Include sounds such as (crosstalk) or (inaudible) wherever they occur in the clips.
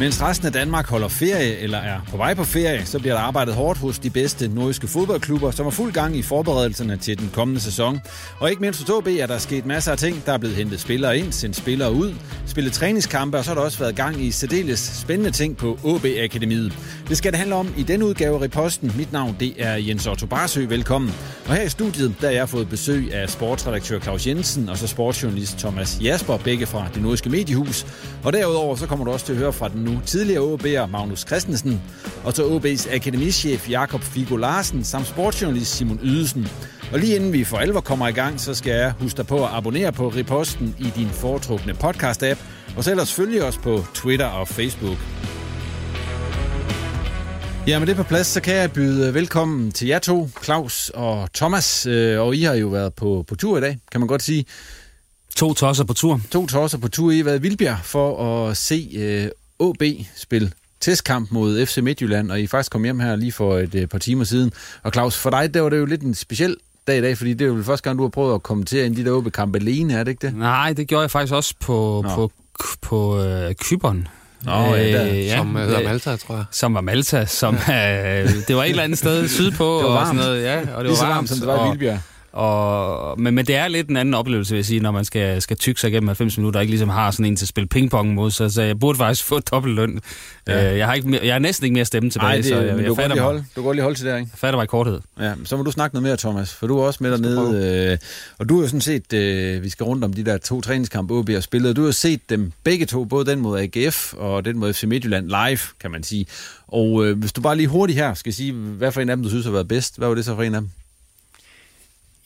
Mens resten af Danmark holder ferie eller er på vej på ferie, så bliver der arbejdet hårdt hos de bedste nordiske fodboldklubber, som er fuld gang i forberedelserne til den kommende sæson. Og ikke mindst hos OB er der sket masser af ting. Der er blevet hentet spillere ind, sendt spillere ud, spillet træningskampe, og så har der også været gang i særdeles spændende ting på OB Akademiet. Det skal det handle om i denne udgave af Reposten. Mit navn det er Jens Otto Barsø. Velkommen. Og her i studiet, der har jeg fået besøg af sportsredaktør Claus Jensen og så sportsjournalist Thomas Jasper, begge fra det nordiske mediehus. Og derudover så kommer du også til at høre fra den nu tidligere OB'er Magnus Christensen, og så OB's akademichef Jakob Figo Larsen, samt sportsjournalist Simon Ydelsen. Og lige inden vi for alvor kommer i gang, så skal jeg huske dig på at abonnere på Reposten i din foretrukne podcast-app, og så ellers følge os på Twitter og Facebook. Ja, med det på plads, så kan jeg byde velkommen til jer to, Claus og Thomas. Øh, Og I har jo været på, på tur i dag, kan man godt sige. To tosser på tur. To tosser på tur. I har været i Vildbjerg for at se øh, OB spille testkamp mod FC Midtjylland, og I faktisk kom hjem her lige for et øh, par timer siden. Og Claus, for dig, der var det jo lidt en speciel dag i dag, fordi det er jo første gang, du har prøvet at kommentere en de der OB-kamp alene, er det ikke det? Nej, det gjorde jeg faktisk også på, Nå. på, på øh, Kyberen. Nå, ja, der- ja, som øh, hedder øh, Malta, tror jeg. Som var Malta, som øh, det var et eller andet sted sydpå. (laughs) Det var og varmt. sådan noget, ja, og det var varmt, som det var i og- Vildbjerg. Og, men, men det er lidt en anden oplevelse, vil jeg sige, når man skal, skal tykke sig igennem 90 minutter, og ikke ligesom har sådan en til at spille pingpong mod, så, så jeg burde faktisk (laughs) få dobbelt løn. Ja. Ja. Jeg, har ikke jeg har næsten ikke mere stemme tilbage, Nej, det, så jeg, jeg, du fatter lige mig, holde, du godt lige holde til der, ikke? jeg fatter mig i korthed. Ja, så må du snakke noget mere, Thomas, for du er også med dernede. Øh, og du har jo sådan set, øh, vi skal rundt om de der to træningskampe, OB har spillet. Du har set dem begge to, både den mod AGF og den mod FC Midtjylland live, kan man sige. Og øh, hvis du bare lige hurtigt her skal sige, hvad for en af dem, du synes har været bedst, hvad var det så for en af dem?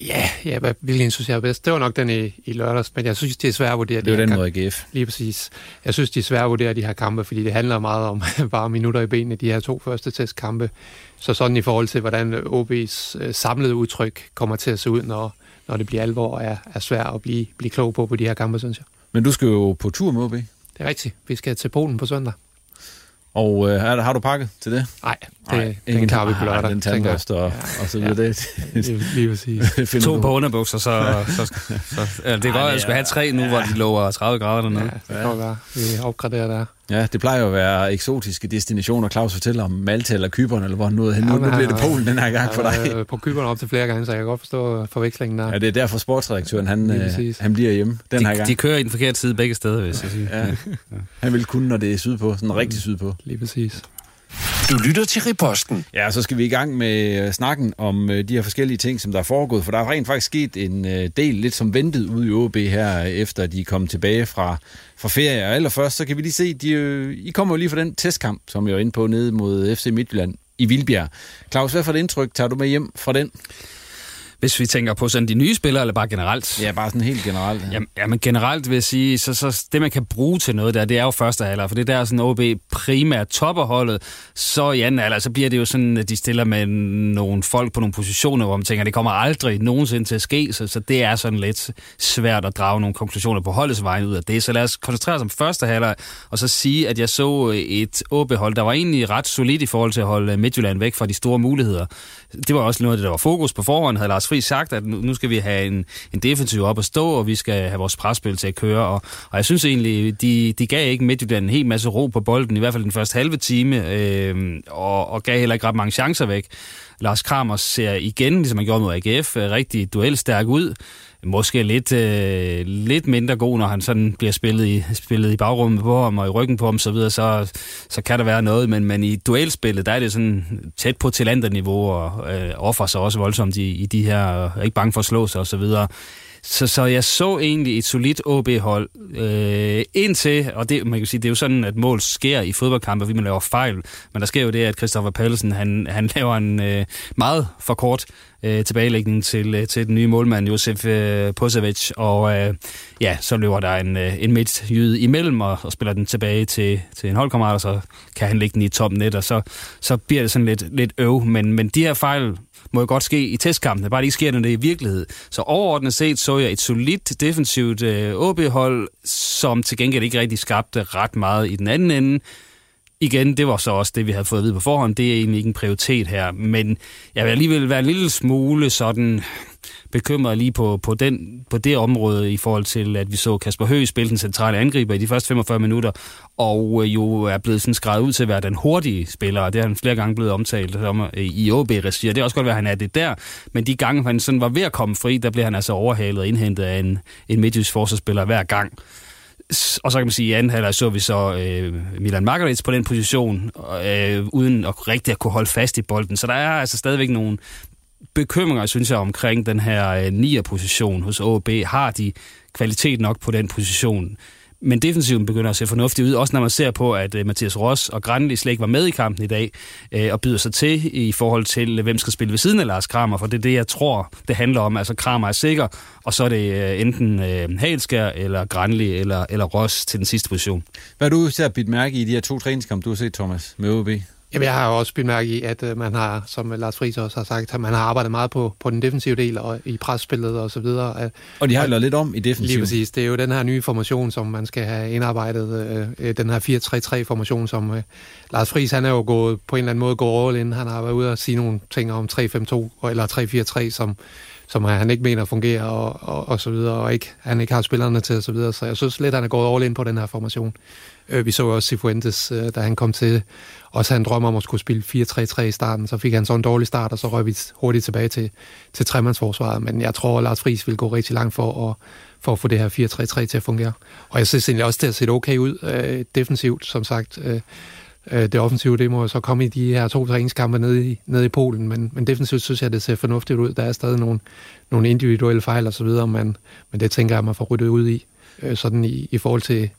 Ja, ja hvad, hvilken synes jeg er bedst? Det var nok den i, i lørdags, men jeg synes, det er svært at vurdere. Det var de den mod. AGF. Lige præcis. Jeg synes, det er svært at vurdere de her kampe, fordi det handler meget om (laughs) bare minutter i benene, de her to første testkampe. Så sådan i forhold til, hvordan OB's øh, samlede udtryk kommer til at se ud, når, når det bliver alvor, er, er svært at blive, blive klog på på de her kampe, synes jeg. Men du skal jo på tur med OB, Det er rigtigt. Vi skal til Polen på søndag. Og øh, har, har du pakket til det? Nej, det, den kan vi på lørdag. Den tandbørste og, og så videre. Ja. Det, Lige, lige præcis. (laughs) det To på underbukser, så, så, så, så ja, det er godt, at jeg skal have tre nu, hvor de lover 30 grader dernede. Ja, det kan godt være. Vi opgraderer der. Ja, det plejer jo at være eksotiske destinationer. Claus fortæller om Malta eller Kypern, eller hvor nu er det. Nu, Ja, nu bliver det han- Polen den her gang for dig. På Kyberen op til flere gange, så jeg kan godt forstå forvekslingen der. Ja, det er derfor sportsredaktøren, han, øh, han bliver hjemme den her De, gang. de kører i den forkerte side begge steder, hvis jeg sige. (laughs) Ja. Han vil kunne, når det er sydpå, sådan rigtig sydpå. Lige præcis. Du lytter til Riposten. Ja, så skal vi i gang med øh, snakken om øh, de her forskellige ting, som der er foregået, for der er rent faktisk sket en øh, del, lidt som ventet ude i OB her, efter de kom tilbage fra, fra ferie. Og allerførst, så kan vi lige se, de, I kommer jo lige fra den testkamp, som jeg var inde på, nede mod FC Midtjylland i Vildbjerg. Claus, hvad for et indtryk tager du med hjem fra den? Hvis vi tænker på sådan de nye spillere, eller bare generelt? Ja, bare sådan helt generelt. Ja. Jamen, generelt vil jeg sige, så, så det man kan bruge til noget der, det er jo første halvleg, for det der er sådan OB primært topper holdet. Så i anden halvleg, så bliver det jo sådan, at de stiller med nogle folk på nogle positioner, hvor man tænker, det kommer aldrig nogensinde til at ske, så, så det er sådan lidt svært at drage nogle konklusioner på holdets vegne ud af det. Så lad os koncentrere os om første halvleg, og så sige, at jeg så et OB-hold, der var egentlig ret solidt i forhold til at holde Midtjylland væk fra de store muligheder. Det var også noget af det, der var fokus på forhånd, havde Lars Friis sagt, at nu skal vi have en, en defensiv op at stå, og vi skal have vores presspil til at køre. Og, og jeg synes egentlig, de, de gav ikke Midtjylland en hel masse ro på bolden, i hvert fald den første halve time, øh, og, og gav heller ikke ret mange chancer væk. Lars Kramer ser igen, ligesom han gjorde mod AGF, rigtig duelstærk ud måske lidt, øh, lidt mindre god, når han sådan bliver spillet i, spillet i bagrummet på ham og i ryggen på ham, så videre, så, så kan der være noget, men, men i duelspillet, der er det sådan tæt på talenterniveau og øh, offer sig også voldsomt i, i de her, og er ikke bange for at slå sig og så videre. Så, så jeg så egentlig et solidt OB-hold øh, indtil, og det, man kan sige, det er jo sådan, at mål sker i fodboldkampe, fordi man laver fejl. Men der sker jo det, at Christoffer Pallesen, han, han laver en øh, meget for kort øh, tilbagelægning til, øh, til den nye målmand, Josef øh, Posevic, og øh, ja, så løber der en, øh, en midtjyde imellem og, og spiller den tilbage til, til en holdkammerat, og så kan han lægge den i top net, og så, så bliver det sådan lidt, lidt øv. Men, men de her fejl må jo godt ske i testkampene, bare det ikke sker, når det er i virkelighed. Så overordnet set så jeg et solidt defensivt øh, OB-hold, som til gengæld ikke rigtig skabte ret meget i den anden ende. Igen, det var så også det, vi havde fået at vide på forhånd. Det er egentlig ikke en prioritet her, men jeg vil alligevel være en lille smule sådan bekymret lige på, på, den, på det område i forhold til, at vi så Kasper Høgh spille den centrale angriber i de første 45 minutter, og øh, jo er blevet sådan skrevet ud til at være den hurtige spiller, og det har han flere gange blevet omtalt øh, om øh, i OB-regi, og det er også godt at han er det der, men de gange, han sådan var ved at komme fri, der blev han altså overhalet og indhentet af en, en midtjysk forsvarsspiller hver gang. Og så kan man sige, at i anden halvleg så vi så øh, Milan Margaret på den position, øh, uden at rigtig at kunne holde fast i bolden. Så der er altså stadigvæk nogle bekymringer, synes jeg, omkring den her øh, nier-position hos AB. Har de kvalitet nok på den position? Men defensiven begynder at se fornuftig ud, også når man ser på, at øh, Mathias Ross og Granli slet ikke var med i kampen i dag, øh, og byder sig til i forhold til, hvem skal spille ved siden af Lars Kramer, for det er det, jeg tror, det handler om. Altså, Kramer er sikker, og så er det enten uh, Halskær, eller Granli, eller, eller Ross til den sidste position. Hvad er du især bidt mærke i de her to træningskampe, du har set, Thomas, med OB? Jamen, jeg har også bemærket i, at øh, man har, som Lars Friis også har sagt, at man har arbejdet meget på, på den defensive del og i presspillet og så videre. Og de har lavet lidt om i defensiven. Lige præcis. Det er jo den her nye formation, som man skal have indarbejdet. Øh, øh den her 4-3-3 formation, som øh, Lars Friis, han er jo gået, på en eller anden måde gået all in. Han har været ude og sige nogle ting om 3-5-2 eller 3-4-3, som, som han ikke mener fungerer og, og, og så videre, og ikke, han ikke har spillerne til og så videre. Så jeg synes lidt, at han er gået all in på den her formation. Øh, vi så også Sifuentes, øh, da han kom til, også han drømmer om at skulle spille 4-3-3 i starten, så fik han så en dårlig start, og så røg vi hurtigt tilbage til, til tremandsforsvaret. Men jeg tror, at Lars Friis vil gå rigtig langt for at, for at få det her 4-3-3 til at fungere. Og jeg synes egentlig også, det har set okay ud øh, defensivt, som sagt. Øh, øh det offensive, det må så komme i de her to træningskampe nede i, nede i Polen, men, men defensivt synes jeg, det ser fornuftigt ud. Der er stadig nogle, nogle individuelle fejl og så videre, men, men det tænker jeg, man får ryddet ud i, øh, sådan i, i forhold til,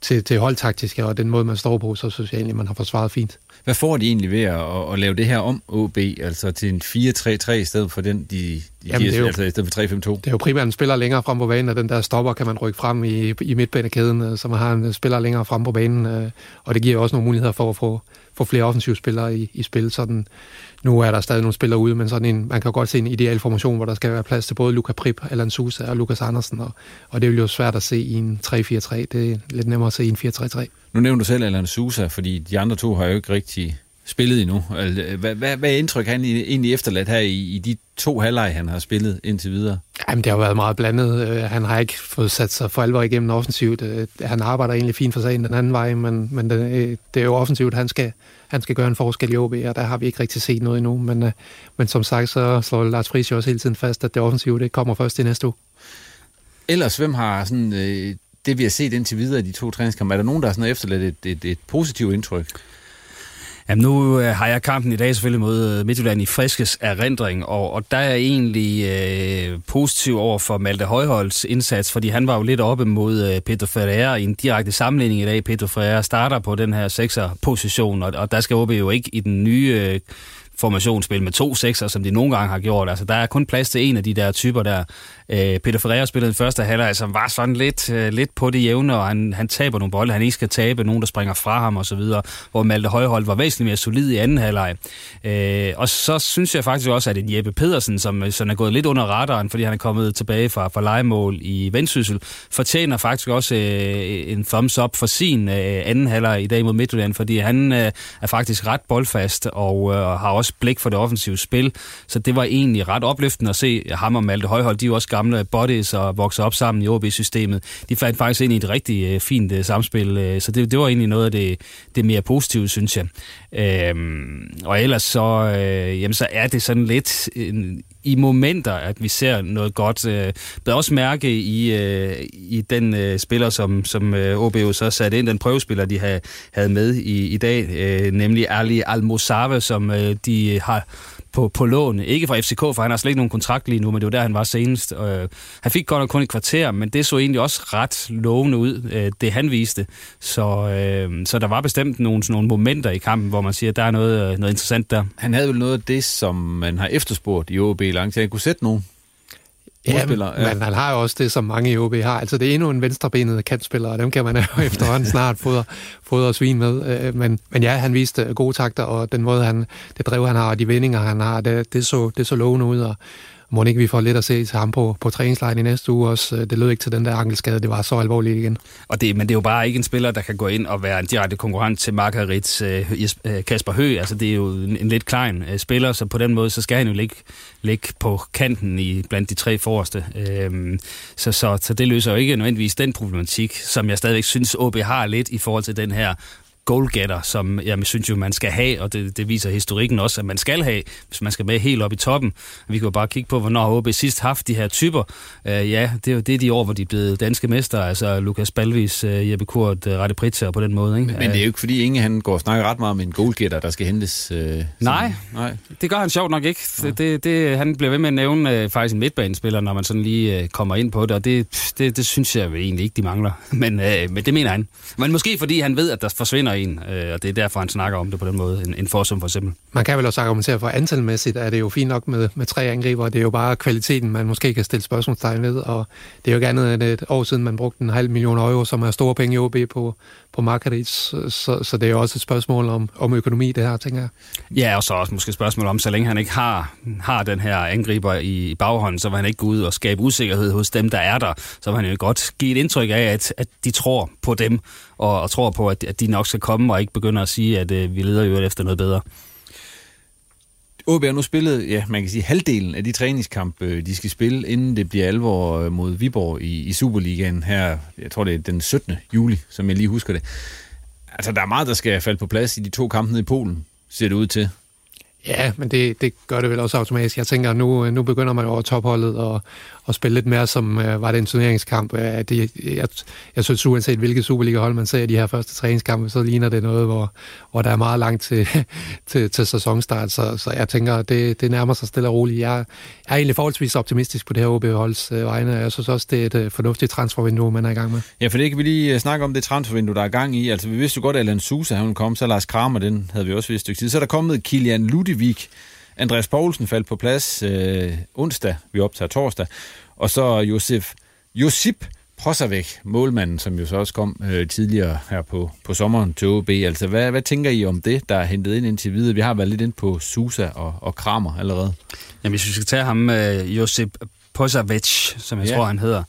til, til holdtaktiske og den måde, man står på, så synes jeg egentlig, man har forsvaret fint. Hvad får de egentlig ved at, at lave det her om OB, altså til en 4-3-3 i stedet for den, de, de Jamen, giver, det er jo, altså i stedet for 3-5-2? Det er jo primært en spiller længere frem på banen, og den der stopper kan man rykke frem i, i midtbanekæden, øh, så man har en spiller længere frem på banen, øh, og det giver også nogle muligheder for at få, få flere offensive spillere i, i spil, sådan nu er der stadig nogle spillere ude, men sådan en, man kan godt se en ideal formation, hvor der skal være plads til både Luca Prip, Alan Sousa og Lukas Andersen, og, og det er jo svært at se i en 3-4-3. Det er lidt nemmere at se i en 4-3-3. Nu nævner du selv Alan Sousa, fordi de andre to har jo ikke rigtig spillet endnu. Hvad, hvad, hvad indtryk han egentlig efterladt her i, i de to halvleg, han har spillet indtil videre? Jamen, det har været meget blandet. Øh, han har ikke fået sat sig for alvor igennem offensivt. Øh, han arbejder egentlig fint for sagen den anden vej, men, men det, øh, det er jo offensivt, han skal, han skal gøre en forskel i OB, og der har vi ikke rigtig set noget endnu. Men, men som sagt, så slår Lars Friis jo også hele tiden fast, at det offensive det kommer først i næste uge. Ellers, hvem har sådan, det, vi har set indtil videre i de to træningskampe, er der nogen, der har sådan efterladt et, et, et positivt indtryk? Jamen nu øh, har jeg kampen i dag selvfølgelig mod øh, Midtjylland i friskes erindring, og, og der er jeg egentlig øh, positiv over for Malte Højholds indsats, fordi han var jo lidt oppe mod øh, Pedro Ferreira i en direkte sammenligning i dag. Pedro Ferreira starter på den her sekser position, og, og der skal OB jo ikke i den nye... Øh, formationsspil med to sekser, som de nogle gange har gjort. Altså, der er kun plads til en af de der typer der. Øh, Peter Ferreira spillede den første halvleg, som var sådan lidt, øh, lidt på det jævne, og han, han taber nogle bolde, han ikke skal tabe, nogen der springer fra ham og så videre, hvor Malte Højhold var væsentligt mere solid i anden halvleg. Øh, og så synes jeg faktisk også, at en Jeppe Pedersen, som som er gået lidt under radaren, fordi han er kommet tilbage fra, fra legemål i Vendsyssel, fortjener faktisk også øh, en thumbs up for sin øh, anden halvleg i dag mod Midtjylland, fordi han øh, er faktisk ret boldfast og øh, har også blik for det offensive spil. Så det var egentlig ret opløftende at se ham og Malte Højhold. De er jo også gamle bodies og vokser op sammen i OB-systemet. De fandt faktisk ind i et rigtig øh, fint øh, samspil, øh, så det, det var egentlig noget af det, det mere positive, synes jeg. Øh, og ellers så, øh, jamen, så er det sådan lidt en, i momenter, at vi ser noget godt. Øh, også mærke i, øh, i den øh, spiller, som, som øh, OB jo så satte ind, den prøvespiller, de havde, havde med i, i dag, øh, nemlig Ali Almosave, som øh, de har på, på lån. Ikke fra FCK, for han har slet ikke nogen kontrakt lige nu, men det var der, han var senest. Øh, han fik godt nok kun et kvarter, men det så egentlig også ret lovende ud, øh, det han viste. Så, øh, så der var bestemt nogle, nogle momenter i kampen, hvor man siger, at der er noget, øh, noget interessant der. Han havde vel noget af det, som man har efterspurgt i OB lang tid. Han kunne sætte nogen Ja, men, ja. men han har jo også det, som mange i OB har. Altså, det er endnu en venstrebenet kantspiller, og dem kan man (laughs) jo efterhånden snart fodre, fodre svin med. Øh, men, men ja, han viste gode takter, og den måde, han, det drev, han har, og de vendinger, han har, det, det, så, det så lovende ud, og må ikke vi får lidt at se til ham på, på træningslejen i næste uge også. Det lød ikke til den der ankelskade, det var så alvorligt igen. Og det, men det er jo bare ikke en spiller, der kan gå ind og være en direkte konkurrent til Margarits øh, øh, Kasper Høgh. Altså det er jo en, en lidt klein øh, spiller, så på den måde, så skal han jo ligge, ligge på kanten i blandt de tre forreste. Øhm, så, så, så det løser jo ikke nødvendigvis den problematik, som jeg stadigvæk synes, OB har lidt i forhold til den her goalgetter, som jeg synes jo, man skal have, og det, det viser historikken også, at man skal have, hvis man skal med helt op i toppen. Vi kan jo bare kigge på, hvornår OB sidst haft de her typer. Uh, ja, det er jo det er de år, hvor de er blevet danske mestre, altså Lukas Balvis, uh, Jeppe Kurt, uh, Rette Pritzer på den måde. Ikke? Men, men det er jo ikke, fordi Inge han går og snakker ret meget om en goalgetter, der skal hentes. Uh, nej, nej, det gør han sjovt nok ikke. Ja. Det, det, han bliver ved med at nævne uh, faktisk en midtbanespiller, når man sådan lige uh, kommer ind på det, og det, det, det synes jeg egentlig ikke, de mangler. (laughs) Men, uh, men det mener han. Men måske fordi han ved, at der forsvinder en, øh, og det er derfor, han snakker om det på den måde, en, en forsum for eksempel. Man kan vel også argumentere for antalmæssigt, at det er jo fint nok med, med tre angriber, det er jo bare kvaliteten, man måske kan stille spørgsmålstegn ved, og det er jo ikke andet end et år siden, man brugte en halv million euro, som er store penge i OB på, på markedet, så, så det er jo også et spørgsmål om, om økonomi, det her, tænker jeg. Ja, og så også måske et spørgsmål om, så længe han ikke har, har den her angriber i, i baghånden, så vil han ikke gå ud og skabe usikkerhed hos dem, der er der, så vil han jo godt give et indtryk af, at, at de tror på dem, og, og tror på, at, at de nok skal komme, og ikke begynder at sige, at øh, vi leder jo efter noget bedre. OB har nu spillet, ja, man kan sige, halvdelen af de træningskampe, øh, de skal spille, inden det bliver alvor øh, mod Viborg i, i Superligaen her, jeg tror det er den 17. juli, som jeg lige husker det. Altså, der er meget, der skal falde på plads i de to kampe nede i Polen, ser det ud til. Ja, men det, det gør det vel også automatisk. Jeg tænker, nu, nu begynder man over topholdet og, og spille lidt mere som øh, var det en turneringskamp. Øh, uh, det, jeg, jeg synes, uanset hvilket Superliga-hold man ser i de her første træningskampe, så ligner det noget, hvor, hvor der er meget langt til, (laughs) til, til sæsonstart. Så, så jeg tænker, det, det nærmer sig stille og roligt. Jeg, jeg er egentlig forholdsvis optimistisk på det her OB-holds øh, vegne. Jeg synes også, det er et øh, fornuftigt transfervindue, man er i gang med. Ja, for det kan vi lige øh, snakke om det transfervindue, der er gang i. Altså, vi vidste jo godt, at Alan Sousa, han kom, så Lars Kramer, den havde vi også vidst et stykke tid. Så er der kommet Kilian Ludvig, Andreas Poulsen faldt på plads øh, onsdag, vi optager torsdag, og så Josef, Josip Prosavek, målmanden, som jo så også kom øh, tidligere her på, på sommeren til OB. Altså, hvad, hvad tænker I om det, der er hentet ind indtil videre? Vi har været lidt ind på Susa og, og Kramer allerede. Jamen, hvis vi skal tage ham, øh, Josip Prosavec, som jeg ja. tror, han hedder,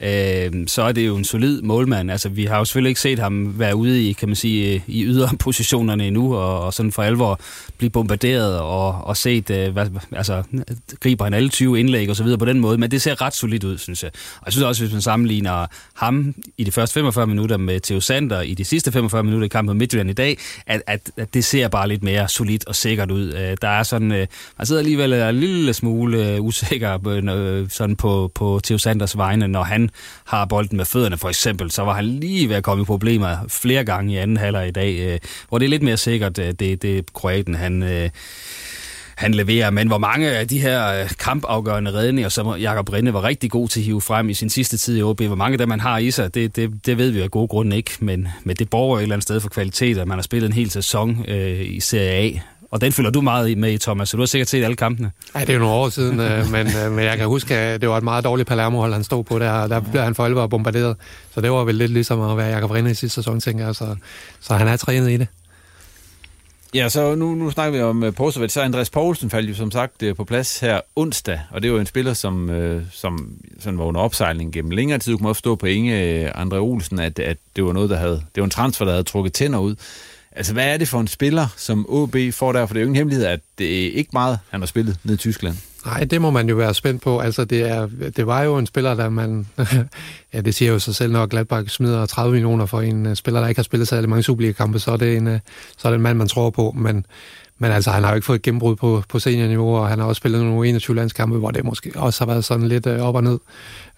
øh, så er det jo en solid målmand. Altså, vi har jo selvfølgelig ikke set ham være ude i, kan man sige, øh, i yderpositionerne (laughs) endnu, og, og sådan for alvor blive bombarderet og, og set, øh, hvad, altså, griber han alle 20 indlæg og så videre på den måde, men det ser ret solidt ud, synes jeg. Og jeg synes også, hvis man sammenligner ham i de første 45 minutter med Theo Sander i de sidste 45 minutter i kampen mod Midtjylland i dag, at, at, at det ser bare lidt mere solidt og sikkert ud. Øh, der er sådan, øh, man sidder alligevel en lille smule øh, usikker sådan på, på Theo Sanders vegne, når han har bolden med fødderne for eksempel, så var han lige ved at komme i problemer flere gange i anden halvleg i dag, øh, hvor det er lidt mere sikkert, øh, det, det kroaten han... Øh, han leverer, men hvor mange af de her øh, kampafgørende redninger, som Jakob Rinde var rigtig god til at hive frem i sin sidste tid i OB, hvor mange af dem man har i sig, det, det, det ved vi af gode grunde ikke, men, men det borger et eller andet sted for kvalitet, at man har spillet en hel sæson øh, i Serie A, og den følger du meget med i, Thomas, så du har sikkert set alle kampene. Ja, det er jo nogle år siden, øh, men, øh, men jeg kan huske, at det var et meget dårligt Palermo-hold, han stod på der, der blev han for alvor bombarderet. Så det var vel lidt ligesom at være Jakob Rinde i sidste sæson, tænker jeg. Så, så han er trænet i det. Ja, så nu, nu snakker vi om uh, Portovic. Så Andreas Poulsen faldt jo som sagt på plads her onsdag, og det var en spiller, som, som sådan var under opsejling gennem længere tid. Du kunne også stå på Inge André Olsen, at, at det var noget, der havde, det var en transfer, der havde trukket tænder ud. Altså, hvad er det for en spiller, som OB får der? For det er jo ingen hemmelighed, at det er ikke meget, han har spillet ned i Tyskland. Nej, det må man jo være spændt på. Altså, det, er, det var jo en spiller, der man... (laughs) ja, det siger jo sig selv, når Gladbach smider 30 millioner for en øh, spiller, der ikke har spillet særlig mange Superliga-kampe, så er det en, øh, så er det en mand, man tror på. Men, men altså, han har jo ikke fået et gennembrud på, på seniorniveau, og han har også spillet nogle 21 landskampe, hvor det måske også har været sådan lidt øh, op og ned.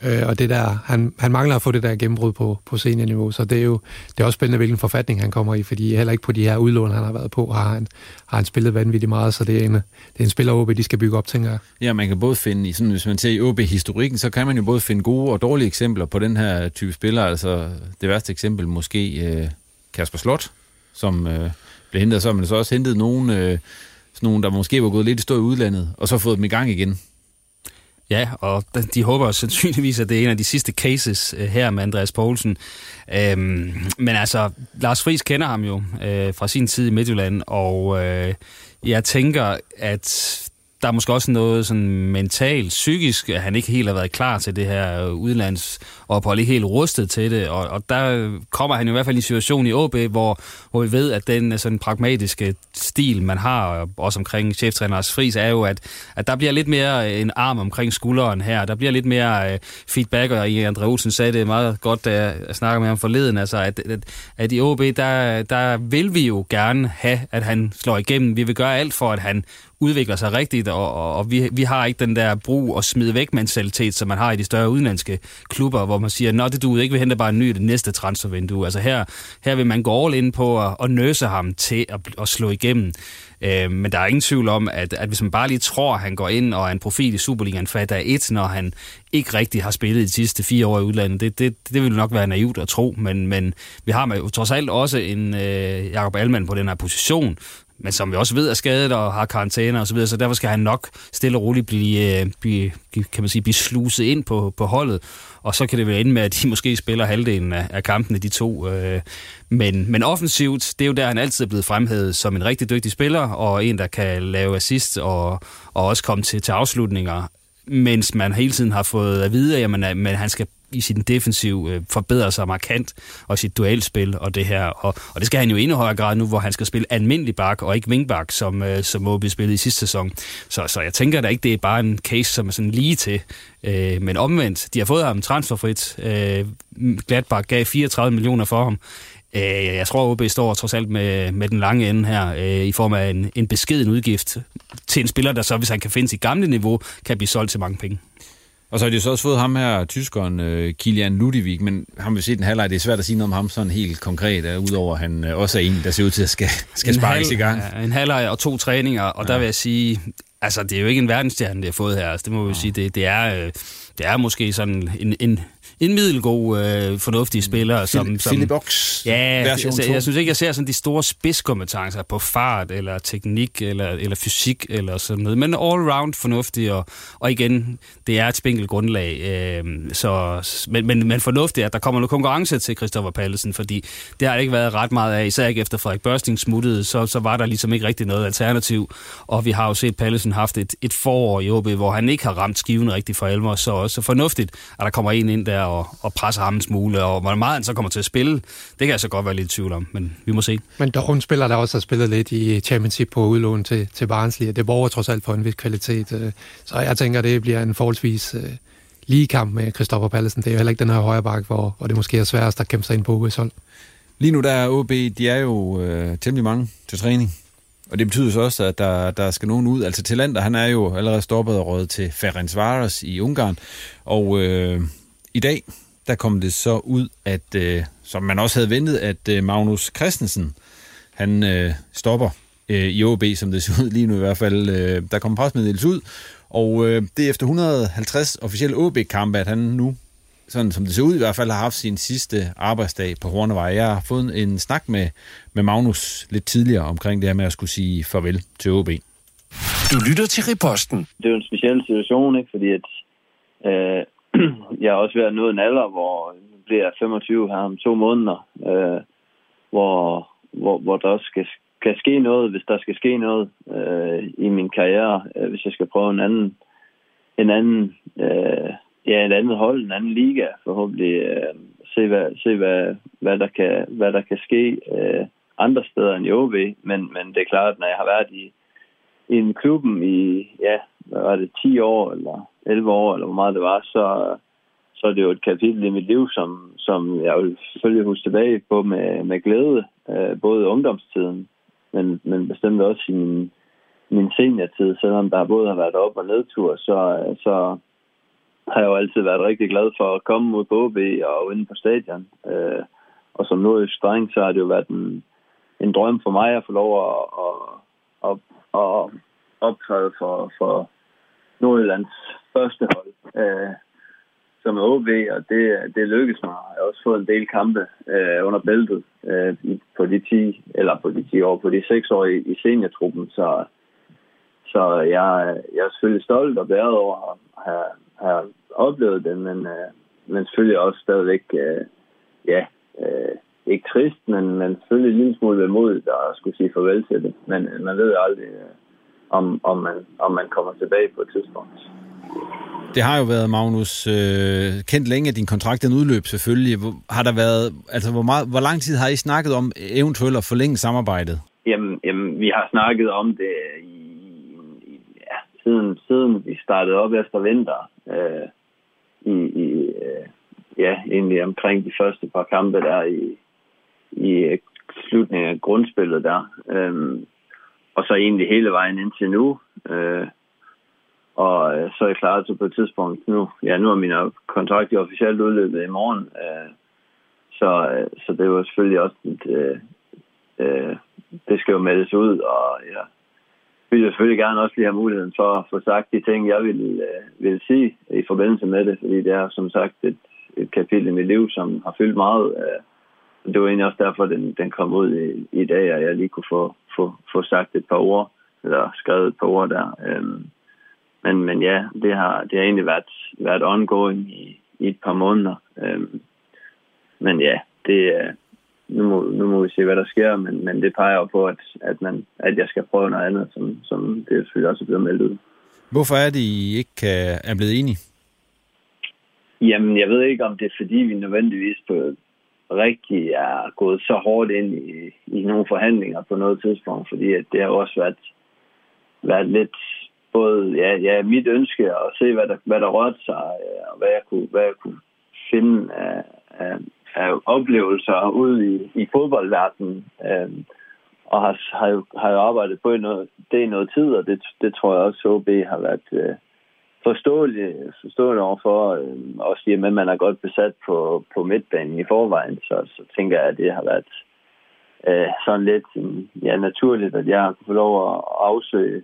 Øh, og det der, han, han mangler at få det der gennembrud på, på seniorniveau, så det er jo det er også spændende, hvilken forfatning han kommer i, fordi heller ikke på de her udlån, han har været på, har han, har han spillet vanvittigt meget, så det er en, det er en spiller, OB de skal bygge op, tænker jeg. Ja, man kan både finde, i sådan, hvis man ser i OB-historikken, så kan man jo både finde gode og dårlige eksempler på den her type spiller. Altså det værste eksempel måske øh, Kasper Slot, som øh, blev hentet, så har man så også hentet nogen, øh, sådan nogen, der måske var gået lidt i stå i udlandet, og så fået dem i gang igen. Ja, og de håber sandsynligvis, at det er en af de sidste cases øh, her med Andreas Poulsen. Øhm, men altså, Lars Friis kender ham jo øh, fra sin tid i Midtjylland, og øh, jeg tænker, at der er måske også noget sådan mentalt, psykisk, at han ikke helt har været klar til det her udlandsophold, ikke helt rustet til det, og, og der kommer han i hvert fald i en situation i AB, hvor, hvor vi ved, at den øh, sådan pragmatiske stil, man har, øh, også omkring cheftræneres fris, er jo, at, at der bliver lidt mere øh, en arm omkring skulderen her, der bliver lidt mere feedback, og André Olsen sagde det meget godt, da jeg snakkede med ham forleden, altså at, at, at i AB, der, der vil vi jo gerne have, at han slår igennem. Vi vil gøre alt for, at han udvikler sig rigtigt, og, og, og vi, vi har ikke den der brug og smide væk mentalitet, som man har i de større udenlandske klubber, hvor man siger, nå det du ikke, vi henter bare en ny det næste transfervindue. Altså her, her vil man gå all ind på at, at nøse ham til at, at slå igennem. Øh, men der er ingen tvivl om, at, at hvis man bare lige tror, at han går ind og er en profil i Superligaen fra dag et, når han ikke rigtig har spillet de sidste fire år i udlandet, det, det, det vil nok være naivt at tro, men, men vi har jo trods alt også en øh, Jakob Almand på den her position, men som vi også ved er skadet og har karantæne og så videre, så derfor skal han nok stille og roligt blive, øh, blive, kan man sige, blive sluset ind på, på holdet, og så kan det være ende med, at de (laughs) måske spiller halvdelen af, af kampene, de to. Øh, men, men offensivt, det er jo der, han altid er blevet fremhævet som en rigtig dygtig spiller, og en, der kan lave assist og, og også komme til, til afslutninger, mens man hele tiden har fået at vide, at jamen, men han skal i sin defensiv øh, forbedrer sig markant, og sit duelspil og det her. Og, og det skal han jo i endnu højere grad nu, hvor han skal spille almindelig bak og ikke wingback, som, øh, som OB spillede i sidste sæson. Så, så jeg tænker da ikke, det er bare en case, som er sådan lige til. Øh, men omvendt, de har fået ham transferfrit. Øh, Gladbach gav 34 millioner for ham. Øh, jeg tror, OB står trods alt med, med den lange ende her, øh, i form af en, en beskeden udgift til en spiller, der så, hvis han kan finde sit gamle niveau, kan blive solgt til mange penge. Og så har de så også fået ham her, tyskeren uh, Kilian Ludwig, men ham vi set en halvleg, det er svært at sige noget om ham sådan helt konkret, uh, udover at han uh, også er en, der ser ud til at skal, (laughs) skal sparkes halv, i gang. Ja, en halvleg og to træninger, og ja. der vil jeg sige, altså det er jo ikke en verdensstjerne, det har fået her, altså, det må vi ja. sige, det, det, er, det er måske sådan en, en en middelgod, øh, fornuftig spiller. Som, som, Philip Ox ja, jeg, jeg, jeg synes ikke, jeg ser sådan de store spidskompetencer på fart, eller teknik, eller, eller fysik, eller sådan noget. Men all-round fornuftig, og, og igen, det er et spinkelt grundlag. Øh, så, men, men, men fornuftigt, at der kommer noget konkurrence til Christoffer Pallesen, fordi det har ikke været ret meget af, især ikke efter Frederik Børsting smuttede, så, så var der ligesom ikke rigtig noget alternativ. Og vi har jo set Pallesen haft et, et forår i OB, hvor han ikke har ramt skiven rigtig for alvor, så også fornuftigt, at der kommer en ind der og, og presse ham en smule, og hvor meget han så kommer til at spille, det kan jeg så godt være lidt i tvivl om, men vi må se. Men der er en spiller, der også har spillet lidt i Championship på udlån til, til Barnsley, og det borger trods alt for en vis kvalitet, øh, så jeg tænker, det bliver en forholdsvis øh, lige kamp med Christoffer Pallesen. Det er jo heller ikke den her højre bak, hvor, hvor det måske er sværest at kæmpe sig ind på OB's hold. Lige nu der er OB, de er jo øh, temmelig mange til træning. Og det betyder så også, at der, der skal nogen ud. Altså Talander, han er jo allerede stoppet og råd til Ferencvaros i Ungarn. Og øh, i dag, der kom det så ud, at øh, som man også havde ventet, at øh, Magnus Christensen, han øh, stopper øh, i OB, som det ser ud lige nu i hvert fald. Øh, der kom presmeddelelse ud, og øh, det er efter 150 officielle OB-kampe, at han nu sådan som det ser ud i hvert fald, har haft sin sidste arbejdsdag på Hornevej. Jeg har fået en snak med, med Magnus lidt tidligere omkring det her med at skulle sige farvel til OB. Du lytter til Riposten. Det er jo en speciel situation, ikke? fordi at, øh, (clears throat) jeg har også været nået en alder, hvor jeg bliver 25 her om to måneder, øh, hvor, hvor, hvor der også skal, kan ske noget, hvis der skal ske noget øh, i min karriere, øh, hvis jeg skal prøve en anden, en anden øh, ja, et andet hold, en anden liga, forhåbentlig øh, se, hvad, se hvad, hvad, der kan, hvad der kan ske øh, andre steder end i OB, men, men det er klart, når jeg har været i, i en klubben i, ja, hvad var det, 10 år eller 11 år, eller hvor meget det var, så, så er det jo et kapitel i mit liv, som, som jeg vil selvfølgelig huske tilbage på med, med glæde, øh, både ungdomstiden, men, men bestemt også i min, min seniortid, selvom der både har været op- og nedtur, så, så har jeg jo altid været rigtig glad for at komme ud på OB og inde på stadion. Øh, og som nu i streng, så har det jo været en, en drøm for mig at få lov at, at, at, at optræde for, for Nordjyllands første hold, øh, som er OB, og det, det lykkedes mig. Jeg har også fået en del kampe øh, under bæltet øh, på de 10, eller på de 10 år, på de 6 år i, i seniortruppen, så, så jeg, jeg er selvfølgelig stolt og bæret over at have, have oplevet det, men, øh, men selvfølgelig også stadigvæk, øh, ja, øh, ikke trist, men, men selvfølgelig en lille smule vemodigt at skulle sige farvel til det. Men man ved aldrig, øh, om, om, man, om man kommer tilbage på et tidspunkt. Det har jo været, Magnus, øh, kendt længe, at din kontrakt den udløb selvfølgelig. Har der været, altså hvor, meget, hvor lang tid har I snakket om eventuelt at forlænge samarbejdet? Jamen, jamen vi har snakket om det i, i, ja, siden, siden vi startede op efter vinter. Øh, i, i øh, ja, egentlig omkring de første par kampe der i, i øh, slutningen af grundspillet der. Øhm, og så egentlig hele vejen indtil nu. Øh, og øh, så er jeg klar til på et tidspunkt nu. Ja, nu er min kontrakt officielt udløbet i morgen. Øh, så, øh, så det var selvfølgelig også et, øh, øh, det skal jo meldes ud, og ja, vil jeg selvfølgelig gerne også lige have muligheden for at få sagt de ting, jeg vil, øh, vil sige i forbindelse med det, fordi det er som sagt et, et kapitel i mit liv, som har fyldt meget. Øh, det var egentlig også derfor, den, den kom ud i, i dag, at jeg lige kunne få, få, få sagt et par ord, eller skrevet et par ord der. Øhm, men, men ja, det har, det har egentlig været, været ongoing i, i et par måneder. Øhm, men ja, det, nu, må, nu må vi se, hvad der sker, men, men det peger jo på, at, at, man, at jeg skal prøve noget andet, som, som det selvfølgelig også er blevet meldt ud. Hvorfor er det, I ikke er blevet enige? Jamen, jeg ved ikke, om det er, fordi vi nødvendigvis på, rigtig er gået så hårdt ind i, i nogle forhandlinger på noget tidspunkt, fordi at det har også været, været lidt både ja, ja, mit ønske at se, hvad der, hvad der rørte sig, øh, og hvad jeg kunne, hvad jeg kunne finde af, af, af oplevelser ude i, i fodboldverdenen. Øh, og har, har, jo, har jo arbejdet på noget, det i noget tid, og det, det tror jeg også, OB har været øh, forståelig, forstående overfor. Øh, også i at man er godt besat på, på midtbanen i forvejen, så, så tænker jeg, at det har været øh, sådan lidt øhm, ja, naturligt, at jeg har fået lov at afsøge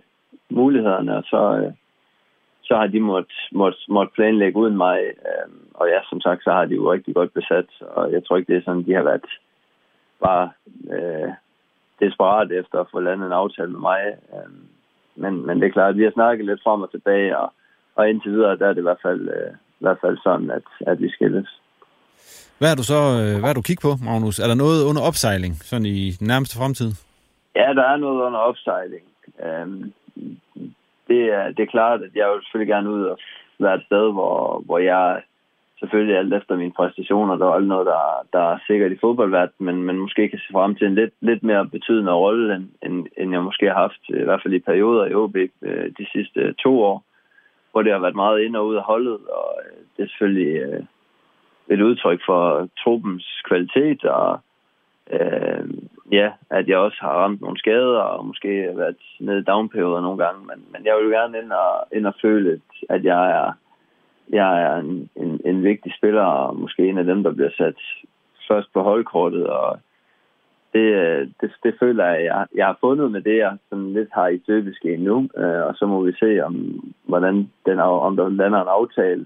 mulighederne, og så, øh, så har de måttet måtte, måtte planlægge uden mig. Øh, og ja, som sagt, så har de jo rigtig godt besat, og jeg tror ikke, det er sådan, de har været bare øh, desperat efter at få landet en aftale med mig. Øh, men, men det er klart, at vi har snakket lidt frem og tilbage, og, og indtil videre, der er det i hvert fald, øh, i hvert fald sådan, at, at vi skilles. Hvad er du så øh, hvad er du kigge på, Magnus? Er der noget under opsejling, sådan i den nærmeste fremtid? Ja, der er noget under opsejling. Øhm, det, er, det er klart, at jeg vil selvfølgelig gerne ud og være et sted, hvor, hvor jeg selvfølgelig alt efter mine præstationer, der er aldrig noget, der, der er sikkert i fodboldverdenen, men, men måske kan se frem til en lidt, lidt mere betydende rolle, end, end, end jeg måske har haft, i hvert fald i perioder i OB øh, de sidste to år, hvor det har været meget ind og ud af holdet, og øh, det er selvfølgelig øh, et udtryk for truppens kvalitet, og øh, ja, at jeg også har ramt nogle skader, og måske været nede i downperioder nogle gange, men, men jeg vil jo gerne ind og, ind og føle, at jeg er jeg er en, en, en vigtig spiller, og måske en af dem, der bliver sat først på holdkortet, og det, det, det føler jeg, jeg, jeg har fundet med det, jeg sådan lidt har i søbeske nu, øh, og så må vi se, om, hvordan den, om der lander en aftale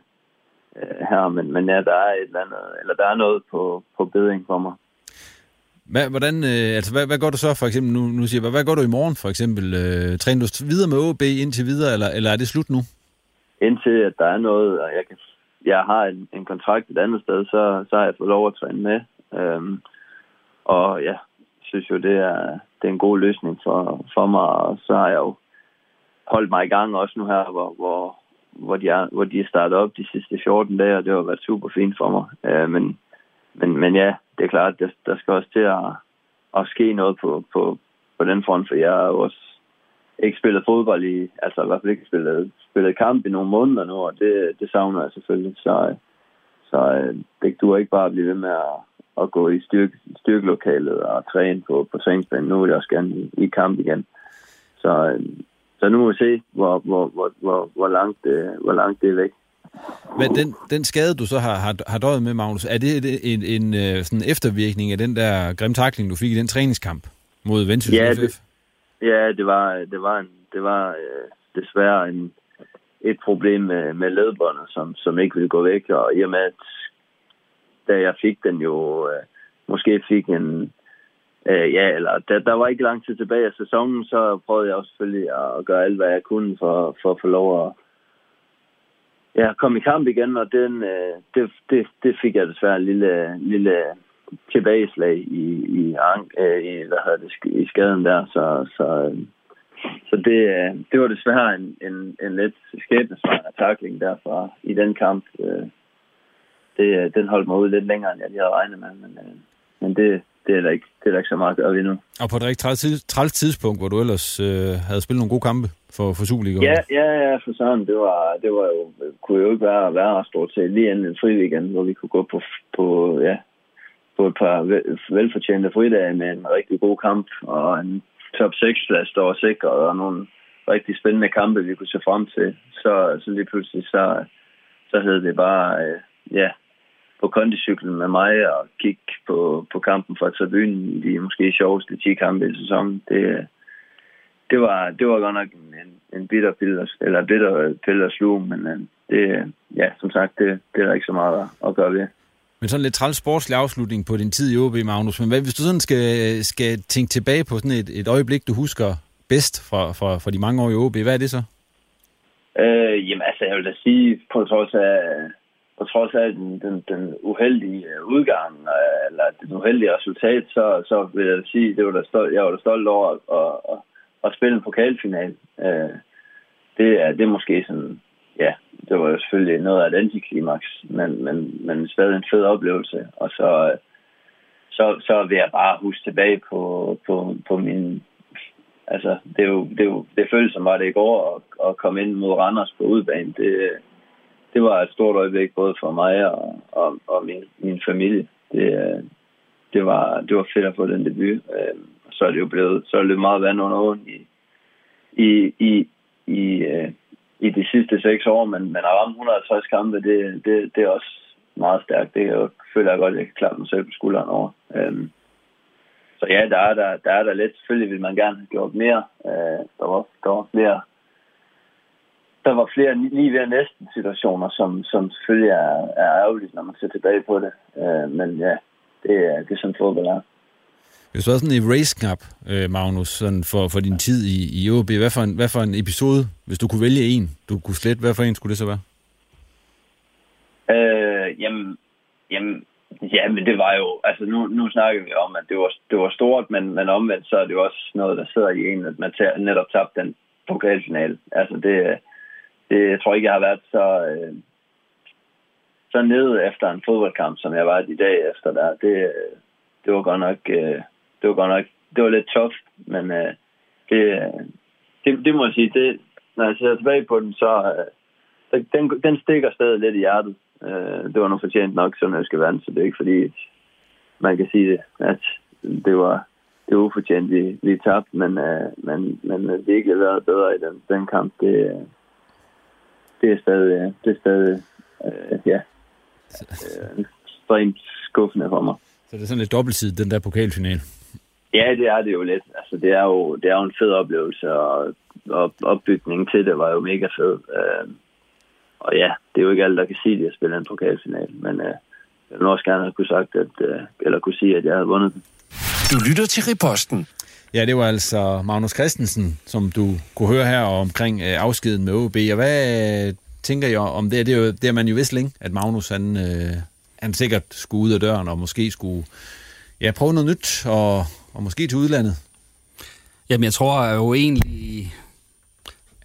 øh, her, men, men ja, der er et eller andet, eller der er noget på, på bedring for mig. Hvad, hvordan, øh, altså, hvad, hvad gør du så for eksempel, nu, nu siger jeg, hvad gør du i morgen for eksempel? Øh, træner du videre med OB indtil videre, eller, eller er det slut nu? Indtil at der er noget, og jeg, kan, jeg har en, en kontrakt et andet sted, så, så har jeg fået lov at træne med. Øhm, og ja, synes jo, det er, det er en god løsning for, for mig, og så har jeg jo holdt mig i gang også nu her, hvor, hvor, hvor, de, er, hvor de er startet op de sidste 14 dage, og det har været super fint for mig. Øh, men, men, men ja, det er klart, der, der skal også til at, at ske noget på, på, på den front, for jeg har også ikke spillet fodbold i, altså i hvert fald ikke spillet, spillet kamp i nogle måneder nu, og det, det savner jeg selvfølgelig. Så, øh, så øh, det duer ikke bare at blive ved med at, at gå i styrke, styrkelokalet og træne på, på træningsbanen. Nu vil jeg også gerne i, i kamp igen. Så, øh, så nu må vi se, hvor, hvor, hvor, hvor, hvor, langt, det, hvor langt det er væk. Men den, den skade, du så har, har, har døjet med, Magnus, er det en, en, en sådan eftervirkning af den der grimme takling, du fik i den træningskamp mod Vendsyssel ja, FF? Det, ja, det var, det var, en, det var øh, desværre en, et problem med, med ledbåndet, som, som ikke ville gå væk. Og i og med, at da jeg fik den jo, øh, måske fik en, øh, ja, eller der, der var ikke lang tid tilbage af sæsonen, så prøvede jeg også selvfølgelig at gøre alt, hvad jeg kunne for, for at få lov at ja, komme i kamp igen, og den, øh, det, det, det fik jeg desværre en lille, lille tilbageslag i, i, øh, i, hvad hedder det, i skaden der, så, så, øh, så det, øh, det var desværre en, en, en lidt skæbnesvarende takling derfra i den kamp. Øh, det, den holdt mig ud lidt længere, end jeg lige havde regnet med, men, øh, men det, det er der ikke, det er der ikke så meget at gøre endnu. Og på et rigtig træls tidspunkt, hvor du ellers øh, havde spillet nogle gode kampe for, for Superliga. Ja, ja, ja, for sådan. Det var, det var jo, kunne jo ikke være værre stort set lige inden en fri weekend, hvor vi kunne gå på, på, ja, på et par velfortjente fridage med en rigtig god kamp og en top 6-plads, der var sikret, og nogle rigtig spændende kampe, vi kunne se frem til. Så, så lige pludselig, så, så hed det bare, øh, ja, på kondicyklen med mig og kigge på, på kampen fra tribunen de måske sjoveste 10 kampe i sæsonen. Det, det, var, det var godt nok en, en bitter pille, eller bitter pille at sluge, men øh, det, ja, som sagt, det, det er der ikke så meget at gøre ved. Men sådan lidt træls sportslig afslutning på din tid i OB, Magnus. Men hvad, hvis du sådan skal, skal tænke tilbage på sådan et, et øjeblik, du husker bedst fra, fra, fra de mange år i OB, hvad er det så? Øh, jamen altså, jeg vil da sige, på trods af, på trods af den, den, den uheldige øh, udgang, øh, eller det uheldige resultat, så, så vil jeg sige, det var da stolt, jeg var da stolt over at, at, at, at spille en pokalfinal. Øh, det, er, det er måske sådan, ja, det var jo selvfølgelig noget af et antiklimaks, men, men, men stadig en fed oplevelse. Og så, øh, så, så vil jeg bare huske tilbage på, på, på min... Altså, det er jo, det, er jo, det føles som var det i går at, at komme ind mod Randers på udbanen. Det, det var et stort øjeblik både for mig og, og, og min, min familie. Det, øh, det, var, det var fedt at få den debut. Øh, så er det jo blevet, så er det meget vand under åen i, i, i, i, øh, i de sidste seks år, men, men at ramme 150 kampe, det, det, det er også meget stærkt. Det jeg føler jeg godt, at jeg kan klappe mig selv på skulderen over. Øhm, så ja, der er der, der er der lidt. Selvfølgelig vil man gerne have gjort mere. Øh, der, var, der var flere der var flere lige ved næsten situationer, som, som selvfølgelig er, er ærgerligt, når man ser tilbage på det. Øh, men ja, det, er, det er sådan fodbold er. Hvis du har sådan en race-knap, øh, Magnus, sådan for, for din tid i, i OB, hvad for, en, hvad for en episode, hvis du kunne vælge en, du kunne slet, hvad for en skulle det så være? Øh, jamen, jamen, ja, men det var jo, altså nu, nu snakker vi om, at det var, det var stort, men, men omvendt så er det jo også noget, der sidder i en, at man tager, netop tabte den pokalfinale. Altså det, det, jeg tror ikke, jeg har været så, øh, så nede efter en fodboldkamp, som jeg var i dag efter der. Det, øh, det var godt nok, øh, det var godt nok, det var lidt tough, men øh, det, øh, det, det må jeg sige, det, når jeg ser tilbage på den, så øh, den, den stikker stadig lidt i hjertet. Øh, det var nu fortjent nok, som jeg skal være, så det er ikke fordi, man kan sige det, at det var, det var ufortjent, vi, vi tabte, men, øh, men, men øh, det ikke været bedre i den, den kamp. Det, det er stadig, det er stadig øh, ja, øh, ekstremt skuffende for mig. Så det er sådan lidt dobbeltsidigt, den der pokalfinal? Ja, det er det jo lidt. Altså, det er jo, det er jo en fed oplevelse, og, og opbygningen til det var jo mega fed. Øh, og ja, det er jo ikke alle, der kan sige, at jeg spiller en pokalfinal, men øh, jeg vil også gerne have kunne sagt, at, øh, eller kunne sige, at jeg havde vundet den. Du lytter til Riposten. Ja, det var altså Magnus Christensen, som du kunne høre her omkring øh, afskeden med OB. Og hvad øh, tænker jeg om det? Det er, jo, det er man jo vist længe, at Magnus han, øh, han sikkert skulle ud af døren og måske skulle ja, prøve noget nyt og, og måske til udlandet. Jamen, jeg tror jo egentlig...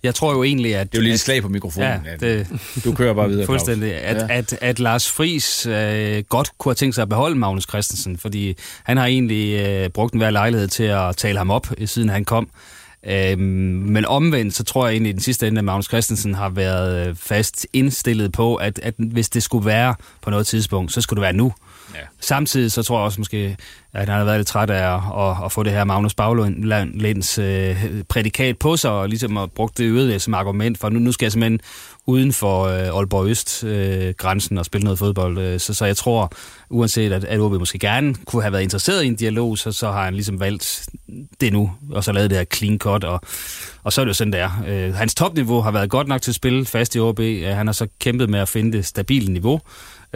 Jeg tror jo egentlig, at... Det er jo lige et slag på mikrofonen. Ja, det, du kører bare videre, Fuldstændig. At, ja. at, at Lars Friis øh, godt kunne have tænkt sig at beholde Magnus Christensen, fordi han har egentlig øh, brugt en hver lejlighed til at tale ham op, siden han kom. Øhm, men omvendt, så tror jeg egentlig i den sidste ende, at Magnus Christensen har været øh, fast indstillet på, at, at hvis det skulle være på noget tidspunkt, så skulle det være nu. Ja. Samtidig så tror jeg også måske, at han har været lidt træt af at, at, at få det her Magnus Baglands øh, prædikat på sig, og ligesom at brugt det yderligere som argument for, nu, nu skal jeg simpelthen uden for øh, Aalborg Øst-grænsen øh, og spille noget fodbold. Øh, så, så jeg tror, uanset at, at OB måske gerne kunne have været interesseret i en dialog, så, så har han ligesom valgt det nu, og så lavet det her clean cut, og, og så er det jo sådan, det er. Øh, hans topniveau har været godt nok til at spille fast i OB. Øh, han har så kæmpet med at finde det stabile niveau,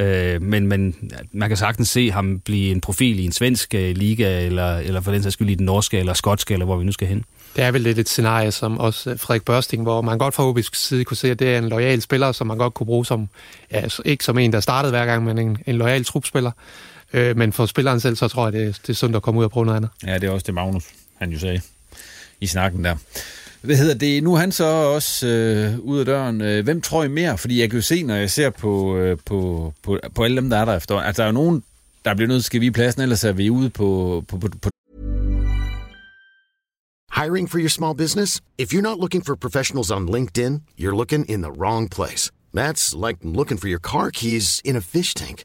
Øh, men, men man kan sagtens se ham blive en profil i en svensk øh, liga, eller, eller for den sags skyld i den norske eller skotske, eller hvor vi nu skal hen. Det er vel lidt et scenarie, som også Frederik Børsting, hvor man godt fra OB's side kunne se, at det er en lojal spiller, som man godt kunne bruge som, ja, ikke som en, der startede hver gang, men en, en lojal trupspiller. Øh, men for spilleren selv, så tror jeg, det, det er sundt at komme ud og prøve noget andet. Ja, det er også det Magnus, han jo sagde i snakken der. Hvad hedder det? Nu er han så også øh, ud af døren. Øh, hvem tror I mere? Fordi jeg kan jo se, når jeg ser på, øh, på, på, på alle dem, der er der efter. Altså, der er jo nogen, der bliver nødt til at give pladsen, ellers er vi ude på, på, på, på Hiring for your small business? If you're not looking for professionals on LinkedIn, you're looking in the wrong place. That's like looking for your car keys in a fish tank.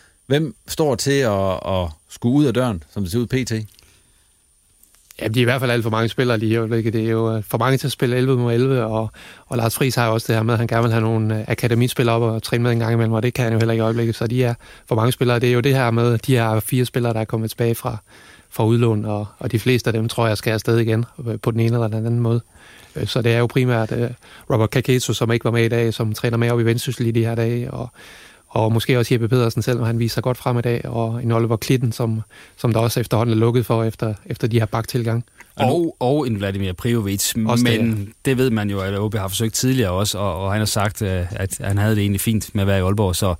hvem står til at, at skulle ud af døren, som det ser ud pt? Ja, de er i hvert fald alt for mange spillere lige her. Det er jo øh, for mange til at spille 11 mod 11, og, og Lars Friis har jo også det her med, at han gerne vil have nogle øh, akademispillere op og træne med en gang imellem, og det kan han jo heller ikke i øjeblikket, så de er for mange spillere. Det er jo det her med, de her fire spillere, der er kommet tilbage fra, fra udlån, og, og de fleste af dem tror jeg skal afsted igen øh, på den ene eller den anden måde. Så det er jo primært Robert Kaketo, som ikke var med i dag, som træner med op i Vendsyssel i de her dage, og og måske også Jeppe Pedersen selv, når han viser godt frem i dag, og en Oliver Klitten, som, som der også efterhånden er lukket for efter, efter de her baktilgang. Og, og en Vladimir Prijovic, men det, det ved man jo, at OB har forsøgt tidligere også, og, og han har sagt, øh, at han havde det egentlig fint med at være i Aalborg, så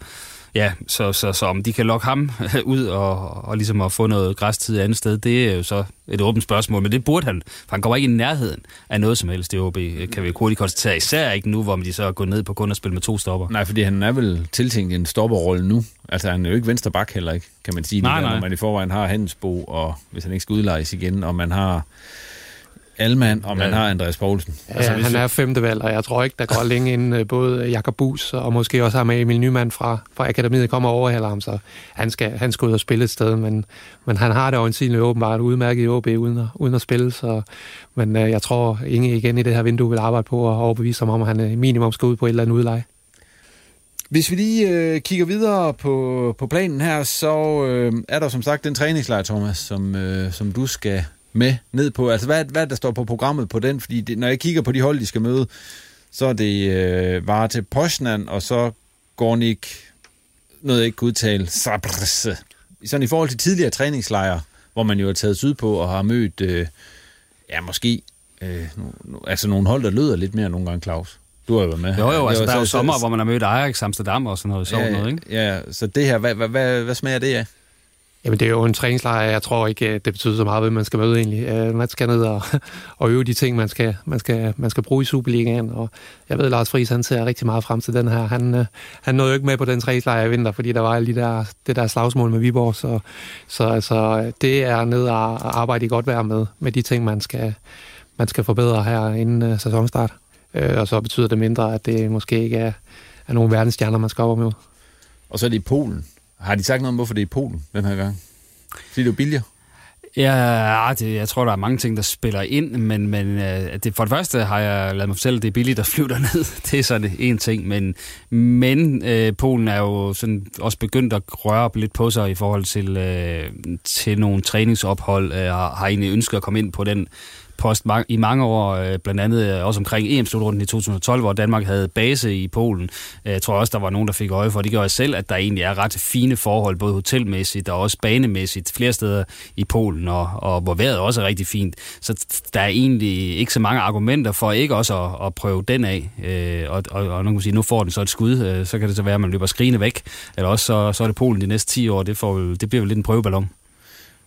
Ja, så, så, så om de kan lokke ham (laughs) ud og, og ligesom at få noget græstid et andet sted, det er jo så et åbent spørgsmål, men det burde han, for han kommer ikke i nærheden af noget som helst i OB, kan vi hurtigt konstatere, især ikke nu, hvor de så er gået ned på kun at spille med to stopper. Nej, fordi han er vel tiltænkt en stopperrolle nu. Altså han er jo ikke venstre bak heller ikke, kan man sige. Nej, det der, nej. Når man i forvejen har Handelsbo, og hvis han ikke skal udlejes igen, og man har Alman, og man ja. har Andreas Poulsen. Ja, altså, han er femte valg, og jeg tror ikke, der går længe inden øh, både Jakob Bus og måske også har med Emil Nyman fra, fra Akademiet kommer over overhaler ham, så han skal, han skal ud og spille et sted, men, men han har det øjensynligt åbenbart udmærket i OB uden at, uden at spille, så, men øh, jeg tror, Inge igen i det her vindue vil arbejde på at overbevise ham om, at han øh, minimum skal ud på et eller andet udleje. Hvis vi lige øh, kigger videre på, på planen her, så øh, er der som sagt den træningslejr, Thomas, som, øh, som du skal med ned på? Altså, hvad, hvad der står på programmet på den? Fordi det, når jeg kigger på de hold, de skal møde, så er det øh, var til Poznan, og så Gornik, noget jeg ikke kan udtale, Sabrse. Sådan i forhold til tidligere træningslejre, hvor man jo har taget syd på og har mødt, øh, ja, måske, øh, no, altså nogle hold, der lyder lidt mere nogle gange, Claus. Du har jo været med. Jo, jo, altså, der er jo sommer, hvor man har mødt Ajax, Amsterdam og sådan noget sjovt ja, noget, ikke? Ja, så det her, hvad, hvad, hvad, hvad smager det af? Jamen, det er jo en træningslejr. Jeg tror ikke, øh, det betyder så meget, hvad man skal møde egentlig. Øh, man skal ned og, (laughs) og øve de ting, man skal, man, skal, man skal bruge i Superligaen. Og jeg ved, Lars Friis, han ser rigtig meget frem til den her. Han, øh, han nåede jo ikke med på den træningslejr i vinter, fordi der var lige der, det der slagsmål med Viborg. Så, så altså, det er ned og arbejde i godt vejr med, med de ting, man skal, man skal forbedre her inden uh, sæsonstart. Uh, og så betyder det mindre, at det måske ikke er, er nogle verdensstjerner, man skal op og med. Og så er det i Polen har de sagt noget om, hvorfor det er i Polen den her gang? Fordi det er billigere? Ja, ah, det, jeg tror, der er mange ting, der spiller ind, men, men øh, det, for det første har jeg lavet mig fortælle, at det er billigt at flyve (laughs) derned. det er sådan en ting, men, men øh, Polen er jo sådan også begyndt at røre op lidt på sig i forhold til, øh, til nogle træningsophold, øh, har, har egentlig ønsket at komme ind på den post i mange år, øh, blandt andet øh, også omkring EM-slutrunden i 2012, hvor Danmark havde base i Polen. Øh, jeg tror også, der var nogen, der fik øje for, det gør jeg selv, at der egentlig er ret fine forhold, både hotelmæssigt og også banemæssigt, flere steder i Polen, og, og hvor vejret også er rigtig fint. Så der er egentlig ikke så mange argumenter for ikke også at, at prøve den af. Og, og, og nu kan sige, nu får den så et skud, så kan det så være, at man løber skrigende væk, eller også så, så er det Polen de næste 10 år, det, får, det bliver vel lidt en prøveballon.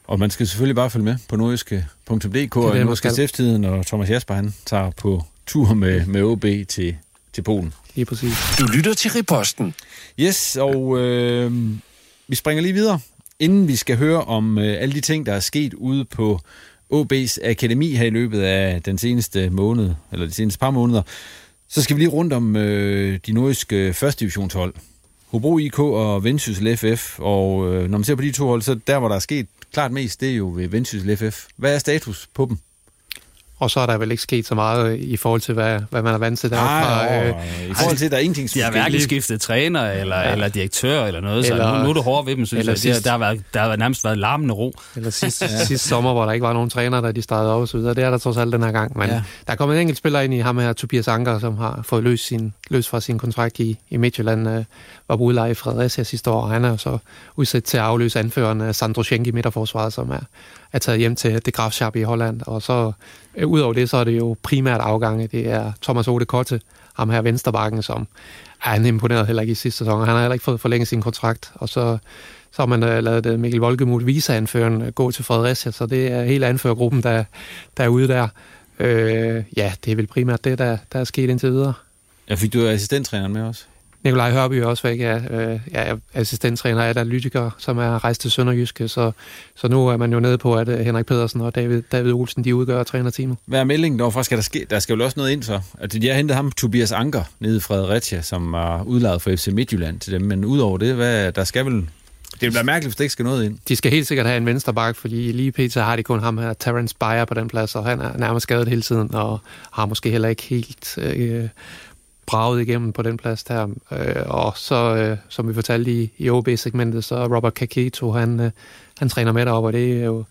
Og man skal selvfølgelig bare følge med på nordiske.dk og Nordiske Stiftstiden, og Thomas Jasper han tager på tur med, med OB til, til Polen. Lige præcis. Du lytter til Riposten. Yes, og øh, vi springer lige videre. Inden vi skal høre om øh, alle de ting, der er sket ude på OB's akademi her i løbet af den seneste måned, eller de seneste par måneder, så skal vi lige rundt om øh, de nordiske første divisionshold. Hobro IK og Vendsyssel FF, og øh, når man ser på de to hold, så der, hvor der er sket klart mest, det er jo ved Vendsyssel FF. Hvad er status på dem? Og så er der vel ikke sket så meget i forhold til, hvad, hvad man er vant til derfra. Ej, øh, I forhold til, at der er ingenting, De har hverken skiftet træner eller, ja. eller direktør eller noget, eller, så nu, nu er det hårdt ved dem, synes jeg. Sidst, der, har været, der har nærmest været larmende ro. Eller (laughs) sidste, ja. sidste sommer, hvor der ikke var nogen træner, der de startede op og så videre. Det er der trods alt den her gang. Men ja. der er kommet en enkelt spiller ind i ham her, Tobias Anker, som har fået løs, sin, løs fra sin kontrakt i, i Midtjylland. Øh, var på udleje i Fredericia sidste år, og han er så udsat til at afløse anføreren Sandro Schenk i midterforsvaret, som er, er taget hjem til det Grafschap i Holland. Og så øh, Øh, udover det, så er det jo primært afgange. Det er Thomas Ode Kotte, ham her vensterbakken, som er han imponeret heller ikke i sidste sæson. Han har heller ikke fået forlænget sin kontrakt. Og så, så har man uh, lavet øh, Mikkel Volkemut, viseanføren uh, gå til Fredericia. Så det er hele anførergruppen, der, der er ude der. Øh, ja, det er vel primært det, der, der er sket indtil videre. Ja, fik du assistenttræneren med også? Nikolaj Hørby er også væk, ja, øh, ja, assistenttræner af analytiker, som er rejst til Sønderjyske, så, så nu er man jo nede på, at øh, Henrik Pedersen og David, David Olsen, de udgør trænerteamet. Hvad er meldingen hvorfor skal der ske? Der skal jo også noget ind så. At de har hentet ham, Tobias Anker, nede i Fredericia, som er udladet for FC Midtjylland til dem, men udover det, hvad, der skal vel det være mærkeligt, hvis det ikke skal noget ind. De skal helt sikkert have en venstre bak, fordi lige pt. har de kun ham her, Terence Beyer på den plads, og han er nærmest skadet hele tiden, og har måske heller ikke helt øh, braget igennem på den plads der. Øh, og så, øh, som vi fortalte i, i OB-segmentet, så Robert Kaketo, han, øh, han træner med deroppe, og det er jo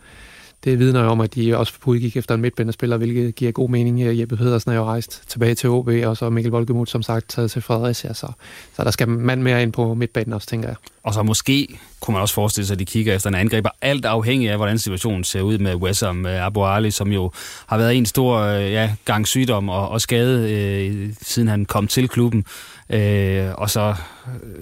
det vidner jo om, at de også udgik efter en midtbanespiller, hvilket giver god mening. Øh, Jeppe Pedersen er jo rejst tilbage til OB, og så Mikkel Volkemut, som sagt, taget til Fredericia. Så, så der skal mand mere ind på midtbanen også, tænker jeg. Og så måske kunne man også forestille sig, at de kigger efter en angriber, alt afhængig af, hvordan situationen ser ud med Wessam øh, Abu Ali, som jo har været en stor øh, ja, gang sygdom og, og skade, øh, siden han kom til klubben. Øh, og så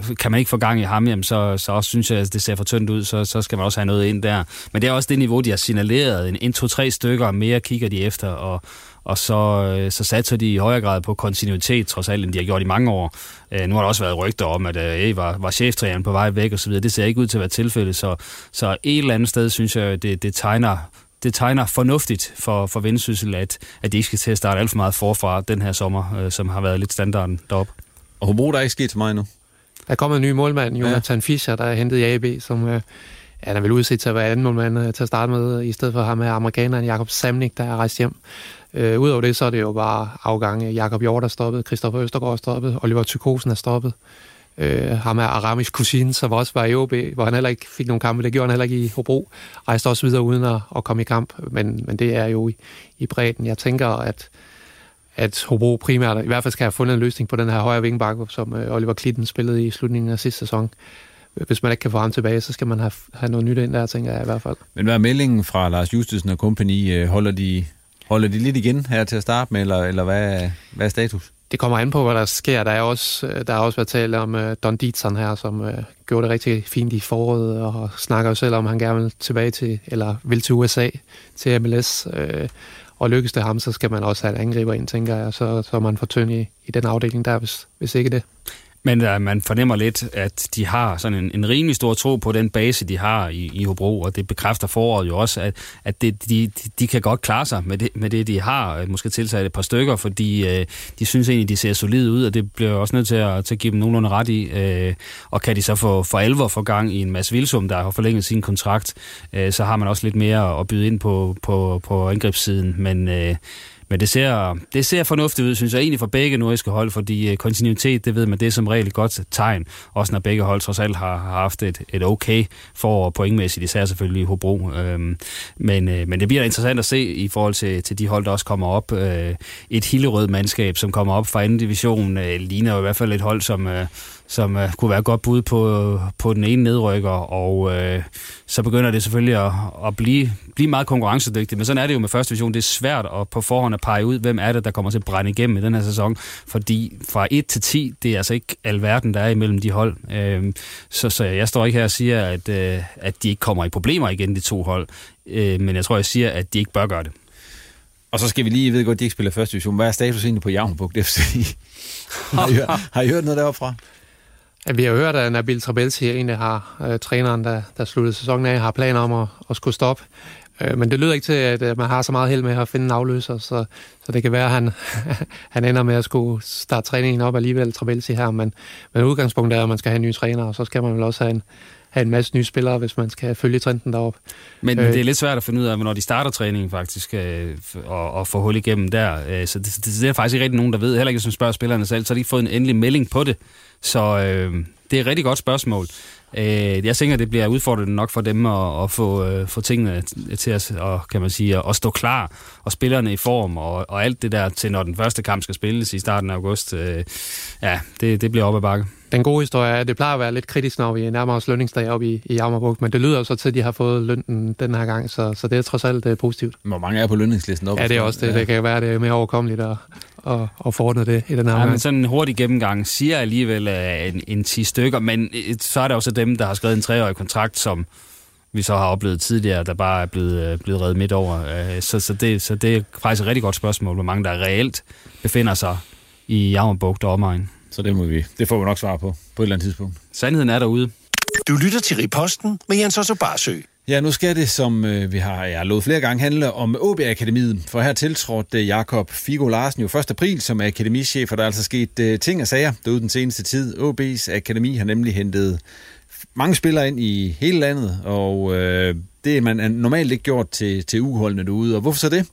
øh, kan man ikke få gang i ham, jamen så, så også synes jeg, at det ser for tyndt ud, så, så skal man også have noget ind der. Men det er også det niveau, de har signaleret. En, en to-tre stykker mere kigger de efter, og, og så, øh, så satser de i højere grad på kontinuitet, trods alt, end de har gjort i mange år. Øh, nu har der også været rygter om, at øh, var, var cheftræneren på vej væk osv. Det ser ikke ud til at være tilfældet, så, så et eller andet sted synes jeg, det, det tegner det tegner fornuftigt for, for Vendsyssel, at, at de ikke skal til at starte alt for meget forfra den her sommer, øh, som har været lidt standarden deroppe. Og Hobro, der er ikke sket til mig nu. Der er kommet en ny målmand, Jonathan ja. Fischer, der er hentet i AB, som øh, ja, er vel udset til at være anden målmand øh, til at starte med, i stedet for ham her amerikaneren Jakob Samnik, der er rejst hjem. Øh, Udover det, så er det jo bare afgange. Jakob Hjort er stoppet, Christoffer Østergaard er stoppet, Oliver Tykosen er stoppet. Øh, ham er Aramis Cousin, som også var i OB, hvor han heller ikke fik nogen kampe. Det gjorde han heller ikke i Hobro. Rejste også videre uden at, at komme i kamp, men, men det er jo i, i bredden. Jeg tænker, at at Hobro primært, i hvert fald skal have fundet en løsning på den her højre vingbakke, som øh, Oliver Klitten spillede i slutningen af sidste sæson. Hvis man ikke kan få ham tilbage, så skal man have, have noget nyt ind der, tænker jeg i hvert fald. Men hvad er meldingen fra Lars Justesen og company? Øh, holder de, holder de lidt igen her til at starte med, eller, eller hvad, hvad er status? Det kommer an på, hvad der sker. Der er også, øh, der er også været tale om uh, Don Dietzson her, som uh, gjorde det rigtig fint i foråret, og snakker jo selv om, han gerne vil tilbage til, eller vil til USA, til MLS. Uh, og lykkes det ham, så skal man også have en angriber ind, tænker jeg, så, så er man for tynd i, i den afdeling der, hvis, hvis ikke det. Men uh, man fornemmer lidt, at de har sådan en, en rimelig stor tro på den base, de har i, i Hobro, og det bekræfter foråret jo også, at, at det, de, de kan godt klare sig med det, med det de har. Øh, måske tilsat et par stykker, fordi uh, de synes egentlig, de ser solide ud, og det bliver også nødt til at, til at give dem nogenlunde ret i. Uh, og kan de så få for alvor få gang i en masse Vilsum, der har forlænget sin kontrakt, uh, så har man også lidt mere at byde ind på, på, på angrebssiden. Men uh, men det ser, det ser fornuftigt ud, synes jeg, egentlig for begge nordiske hold, fordi øh, kontinuitet, det ved man, det er som regel et godt tegn, også når begge hold trods alt har, har haft et, et okay forår pointmæssigt, især selvfølgelig i Hobro. Øhm, men, øh, men det bliver interessant at se i forhold til, til de hold, der også kommer op. Øh, et hillerød mandskab, som kommer op fra anden division, øh, ligner jo i hvert fald et hold, som, øh, som øh, kunne være et godt bud på, på den ene nedrykker, og øh, så begynder det selvfølgelig at, at blive, blive meget konkurrencedygtigt. Men sådan er det jo med første division. Det er svært at på forhånd at pege ud, hvem er det, der kommer til at brænde igennem i den her sæson, fordi fra 1 til 10, det er altså ikke alverden, der er imellem de hold. Øh, så, så jeg står ikke her og siger, at, øh, at de ikke kommer i problemer igen, de to hold, øh, men jeg tror, jeg siger, at de ikke bør gøre det. Og så skal vi lige, jeg ved godt, at de ikke spiller første division. Hvad er status egentlig på Javnbuk FC? har, I, har I hørt noget deroppe fra? Ja, vi har hørt, at Nabil Trabelsi egentlig har øh, træneren, der, der sluttede sæsonen af, har planer om at, at skulle stoppe. Øh, men det lyder ikke til, at øh, man har så meget held med at finde en afløser, så, så det kan være, at han, (laughs) han ender med at skulle starte træningen op alligevel, Trabelsi her. Men, men udgangspunktet er, at man skal have en ny træner, og så skal man vel også have en, have en masse nye spillere, hvis man skal følge trenden derop. Men øh, det er lidt svært at finde ud af, når de starter træningen faktisk, øh, og, og få hul igennem der. Øh, så det, det, det er faktisk ikke rigtig nogen, der ved. Heller ikke, hvis man spørger spillerne selv, så har de ikke fået en endelig melding på det. Så øh, det er et rigtig godt spørgsmål. Øh, jeg tænker, det bliver udfordrende nok for dem at, at få, øh, få tingene til at, og, kan man sige, at stå klar, og spillerne i form, og, og alt det der til, når den første kamp skal spilles i starten af august. Øh, ja, det, det bliver op ad bakke. Den gode historie er, at det plejer at være lidt kritisk, når vi nærmer os lønningsdag oppe i, i Jammerburg, men det lyder så til, at de har fået lønnen den her gang, så, så det er trods alt uh, positivt. Hvor mange er på lønningslisten? Op ja, det er også det. Ja. Det kan være, det er mere overkommeligt at, at, at forordne det i den her ja, men sådan en hurtig gennemgang siger alligevel uh, en, en 10 stykker, men uh, så er der også dem, der har skrevet en treårig kontrakt, som vi så har oplevet tidligere, der bare er blevet, blevet reddet midt over. Så, så, det, så det er faktisk et rigtig godt spørgsmål, hvor mange der reelt befinder sig i Jammerbugt og omegn. Så det, må vi, det får vi nok svar på, på et eller andet tidspunkt. Sandheden er derude. Du lytter til Riposten med Jens Otto Barsø. Ja, nu skal det, som øh, vi har jeg har lovet flere gange, handle om OB Akademiet. For her tiltrådte Jakob Figo Larsen jo 1. april som akademichef, og der er altså sket øh, ting og sager derude den seneste tid. OB's akademi har nemlig hentet mange spillere ind i hele landet, og øh, det er man normalt ikke gjort til, til uholdene derude. Og hvorfor så det?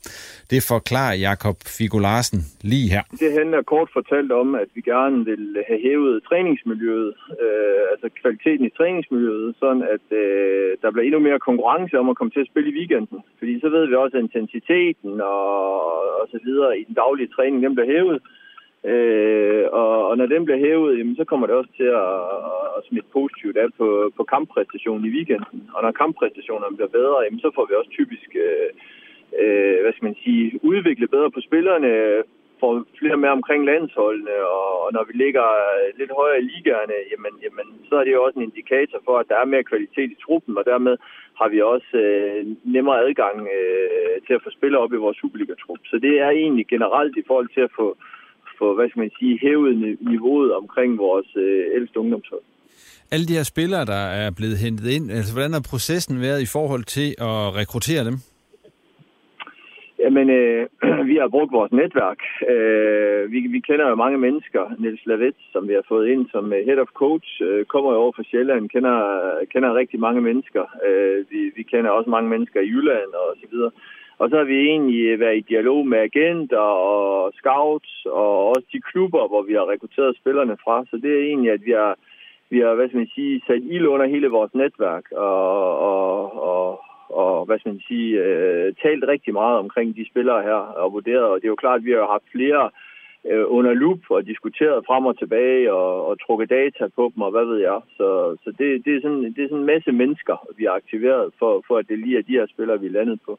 Det forklarer Jakob Figo Larsen lige her. Det handler kort fortalt om, at vi gerne vil have hævet træningsmiljøet, øh, altså kvaliteten i træningsmiljøet, sådan at øh, der bliver endnu mere konkurrence om at komme til at spille i weekenden. Fordi så ved vi også, at intensiteten og, og så videre i den daglige træning, den bliver hævet. Øh, og, og når den bliver hævet, jamen, så kommer det også til at, at smitte positivt af på, på kamppræstationen i weekenden. Og når kamppræstationerne bliver bedre, jamen, så får vi også typisk øh, øh, hvad skal man sige, udviklet bedre på spillerne, får flere med omkring landsholdene, og, og når vi ligger lidt højere i ligaerne, jamen, jamen, så er det jo også en indikator for, at der er mere kvalitet i truppen, og dermed har vi også øh, nemmere adgang øh, til at få spillere op i vores Superliga-trup. Så det er egentlig generelt i forhold til at få, få hvad skal man sige, hævet niveauet omkring vores øh, ældste ungdomshold. Alle de her spillere, der er blevet hentet ind, altså hvordan har processen været i forhold til at rekruttere dem? Jamen, øh, (clears throat) vi har brugt vores netværk. Øh, vi, vi kender jo mange mennesker. Niels Lavets, som vi har fået ind som øh, head of coach, øh, kommer jo over fra Sjælland, kender, kender rigtig mange mennesker. Øh, vi, vi kender også mange mennesker i Jylland og så videre. Og så har vi egentlig øh, været i dialog med agenter og scouts og også de klubber, hvor vi har rekrutteret spillerne fra. Så det er egentlig, at vi har, vi har hvad skal man sige, sat ild under hele vores netværk og, og, og, og hvad skal man sige, øh, talt rigtig meget omkring de spillere her og vurderet. Og det er jo klart, at vi har haft flere øh, under loop og diskuteret frem og tilbage og, og trukket data på dem og hvad ved jeg. Så, så det, det, er sådan, det er sådan en masse mennesker, vi har aktiveret for, for at det lige er de her spillere, vi er landet på.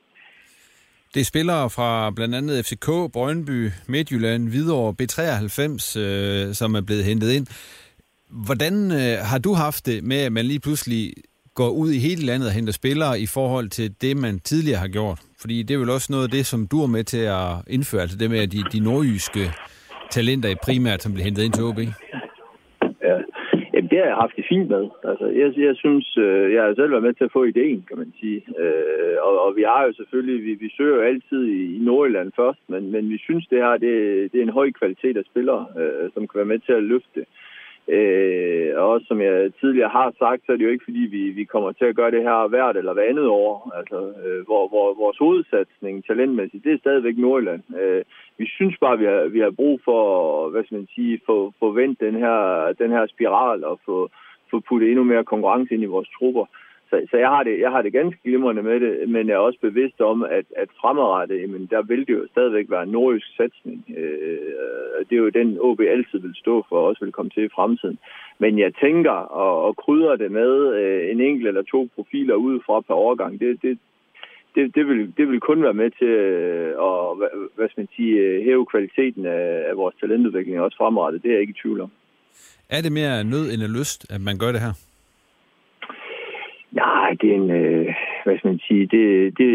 Det er spillere fra blandt andet FCK, Brøndby, Midtjylland, Hvidovre, B93, øh, som er blevet hentet ind. Hvordan øh, har du haft det med, at man lige pludselig går ud i hele landet og henter spillere i forhold til det, man tidligere har gjort? Fordi det er vel også noget af det, som du er med til at indføre, altså det med de, de nordjyske talenter primært, som bliver hentet ind til OB? Har jeg haft det fint med. Altså, jeg, jeg synes, øh, jeg har selv været med til at få ideen, kan man sige. Øh, og, og vi har jo selvfølgelig, vi, vi søger jo altid i, i Nordjylland først, men, men vi synes, det her, det, det er en høj kvalitet af spillere, øh, som kan være med til at løfte øh, Øh, og også som jeg tidligere har sagt, så er det jo ikke fordi, vi, vi kommer til at gøre det her hvert eller hver andet år. Altså, øh, hvor, hvor vores hovedsatsning talentmæssigt, det er stadigvæk Nordjylland. Øh, vi synes bare, vi har, vi har brug for, hvad skal man sige, få, få vendt den her, den her spiral og få, få puttet endnu mere konkurrence ind i vores trupper. Så, så jeg, har det, jeg har det ganske glimrende med det, men jeg er også bevidst om, at, at fremadrettet, jamen, der vil det jo stadigvæk være en nordisk satsning. Øh, det er jo den, OB altid vil stå for, og også vil komme til i fremtiden. Men jeg tænker og, og krydre det med øh, en enkelt eller to profiler udefra per overgang, det, det, det, det, vil, det vil kun være med til øh, at hvad, hvad skal man sige, øh, hæve kvaliteten af, af vores talentudvikling også fremadrettet. Det er jeg ikke i tvivl om. Er det mere nød end lyst, at man gør det her? Nej, det er en, øh, hvad skal man sige, det, det,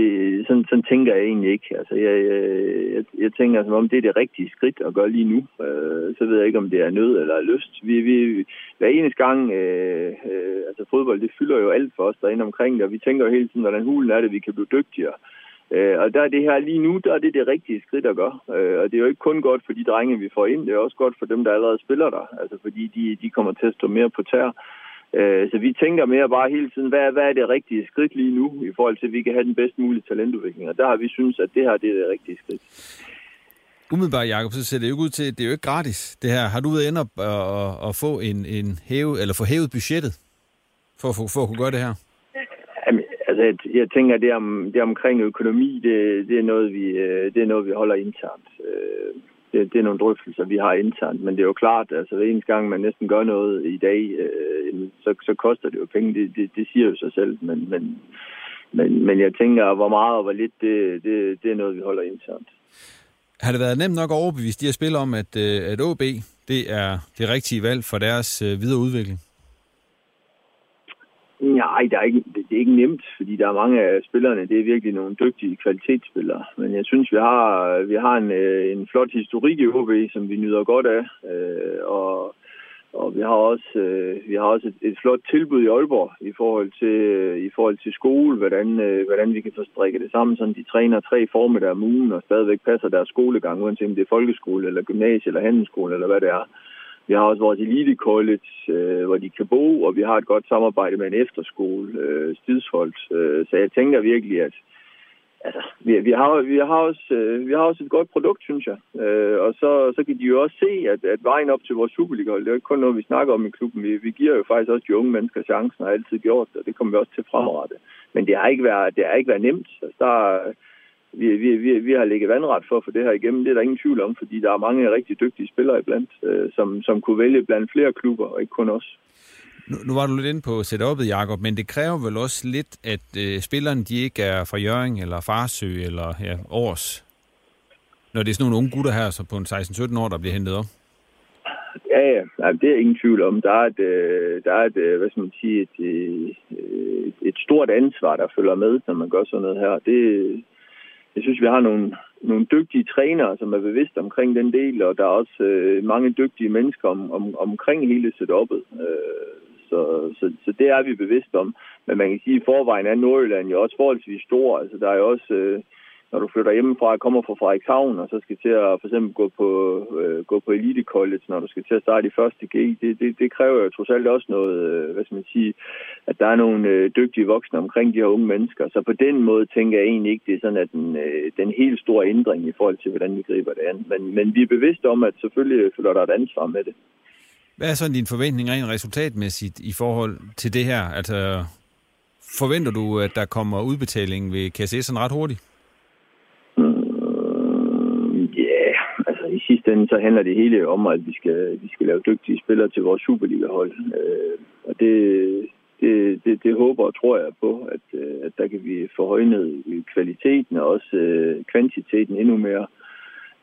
sådan, sådan tænker jeg egentlig ikke. Altså, jeg, jeg, jeg tænker, som om det er det rigtige skridt at gøre lige nu. Øh, så ved jeg ikke, om det er nød eller lyst. Vi, vi, hver eneste gang, øh, øh, altså fodbold, det fylder jo alt for os derinde omkring det, og vi tænker jo hele tiden, hvordan hulen er det, vi kan blive dygtigere. Øh, og der er det her lige nu, der er det det rigtige skridt at gøre. Øh, og det er jo ikke kun godt for de drenge, vi får ind, det er også godt for dem, der allerede spiller der. Altså fordi de, de kommer til at stå mere på tær. Øh, så vi tænker mere bare hele tiden, hvad, hvad er det rigtige skridt lige nu, i forhold til, at vi kan have den bedst mulige talentudvikling. Og der har vi synes, at det her det er det rigtige skridt. Umiddelbart, Jacob, så ser det jo ud til, at det er jo ikke gratis, det her. Har du været inde og, og, og få en, en hæve, eller få hævet budgettet for, for, for at kunne gøre det her? Jamen, altså, jeg tænker, det, om, det omkring økonomi, det, det, er noget, vi, øh, det er noget, vi holder internt. Det, det er nogle drøftelser, vi har internt. Men det er jo klart, altså hver eneste gang, man næsten gør noget i dag, øh, så, så koster det jo penge. Det, det, det siger jo sig selv. Men, men, men, men jeg tænker, hvor meget og hvor lidt, det, det, det er noget, vi holder internt. Har det været nemt nok at overbevise de her spil om, at, øh, at OB det er det rigtige valg for deres øh, videre udvikling? Nej, der er ikke, det er ikke nemt, fordi der er mange af spillerne, det er virkelig nogle dygtige kvalitetsspillere. Men jeg synes, vi har, vi har en, øh, en flot historik i OB, som vi nyder godt af. Øh, og, og vi har også, øh, vi har også et, et flot tilbud i Aalborg i forhold til, øh, i forhold til skole, hvordan, øh, hvordan vi kan få strikket det sammen, så de træner tre formiddag om ugen og stadigvæk passer deres skolegang, uanset om det er folkeskole eller gymnasie eller handelsskole eller hvad det er. Vi har også vores elite college, øh, hvor de kan bo, og vi har et godt samarbejde med en efterskole, øh, Stidsholdt. Øh, så jeg tænker virkelig, at altså, vi, vi, har, vi, har også, øh, vi har også et godt produkt, synes jeg. Øh, og så, så kan de jo også se, at, at vejen op til vores Superliga, det er jo ikke kun noget, vi snakker om i klubben. Vi, vi giver jo faktisk også de unge mennesker chancen, og har altid gjort det, og det kommer vi også til fremadrettet. Men det har ikke været, det har ikke været nemt. Altså, der, vi, vi, vi, vi har ligget vandret for at få det her igennem. Det er der ingen tvivl om, fordi der er mange rigtig dygtige spillere iblandt, øh, som, som kunne vælge blandt flere klubber, og ikke kun os. Nu, nu var du lidt inde på setup'et, Jacob, men det kræver vel også lidt, at øh, spillerne de ikke er fra Jørgen eller Farsø eller ja, Års, når det er sådan nogle unge gutter her, så på en 16-17 år, der bliver hentet op? Ja, ja, ja, det er ingen tvivl om. Der er et, øh, der er et øh, hvad skal man sige, et, et, et stort ansvar, der følger med, når man gør sådan noget her. Det, jeg synes, vi har nogle, nogle dygtige trænere, som er bevidste omkring den del, og der er også øh, mange dygtige mennesker om, om, omkring hele setup'et. Øh, så, så, så det er vi bevidste om. Men man kan sige, at i forvejen er Nordjylland jo også forholdsvis stor. Altså, der er jo også... Øh, når du flytter hjemmefra og kommer fra Frederikshavn, og så skal til at for eksempel gå på, øh, gå på Elite College, når du skal til at starte i første G, det, det, det kræver jo trods alt også noget, øh, hvad skal man sige, at der er nogle øh, dygtige voksne omkring de her unge mennesker. Så på den måde tænker jeg egentlig ikke, det er sådan, at den, øh, den helt store ændring i forhold til, hvordan vi griber det an. Men, men vi er bevidste om, at selvfølgelig følger der et ansvar med det. Hvad er så din forventning rent resultatmæssigt i forhold til det her? Altså, forventer du, at der kommer udbetaling ved KSS'en ret hurtigt? Sidste ende, så handler det hele om, at vi skal, vi skal lave dygtige spillere til vores Superliga-hold. Øh, og det, det, det, det håber og tror jeg på, at, øh, at der kan vi få højnet kvaliteten og også øh, kvantiteten endnu mere.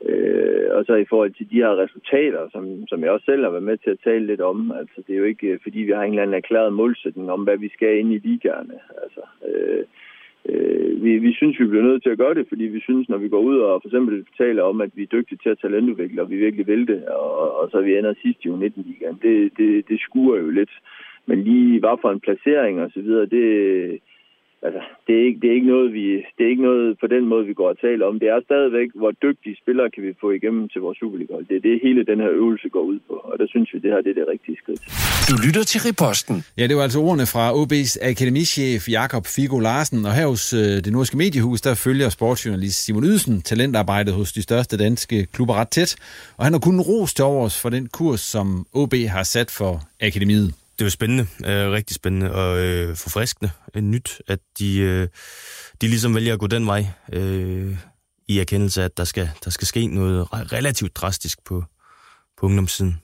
Øh, og så i forhold til de her resultater, som, som jeg også selv har været med til at tale lidt om, altså det er jo ikke, øh, fordi vi har en eller anden erklæret målsætning om, hvad vi skal ind i ligaerne. Altså, øh, øh, vi, vi synes, vi bliver nødt til at gøre det, fordi vi synes, når vi går ud og for eksempel taler om, at vi er dygtige til at talentudvikle, og vi virkelig vil det, og, og så vi ender sidst i U19-ligaen, det, det, det skuer jo lidt. Men lige hvad for en placering og så videre, det, altså, det, er ikke, det, er ikke noget, vi, det er ikke noget på den måde, vi går og taler om. Det er stadigvæk, hvor dygtige spillere kan vi få igennem til vores superliga Det er det, hele den her øvelse går ud på, og der synes vi, det her det er det rigtige skridt. Du lytter til Riposten. Ja, det var altså ordene fra OB's akademichef Jakob Figo Larsen, og her hos øh, det nordiske mediehus, der følger sportsjournalist Simon Ydelsen talentarbejdet hos de største danske klubber ret tæt, og han har kun ros til overs for den kurs, som OB har sat for akademiet det er jo spændende, øh, rigtig spændende og øh, forfriskende øh, nyt, at de, øh, de ligesom vælger at gå den vej øh, i erkendelse af, at der skal, der skal ske noget relativt drastisk på, på ungdomssiden.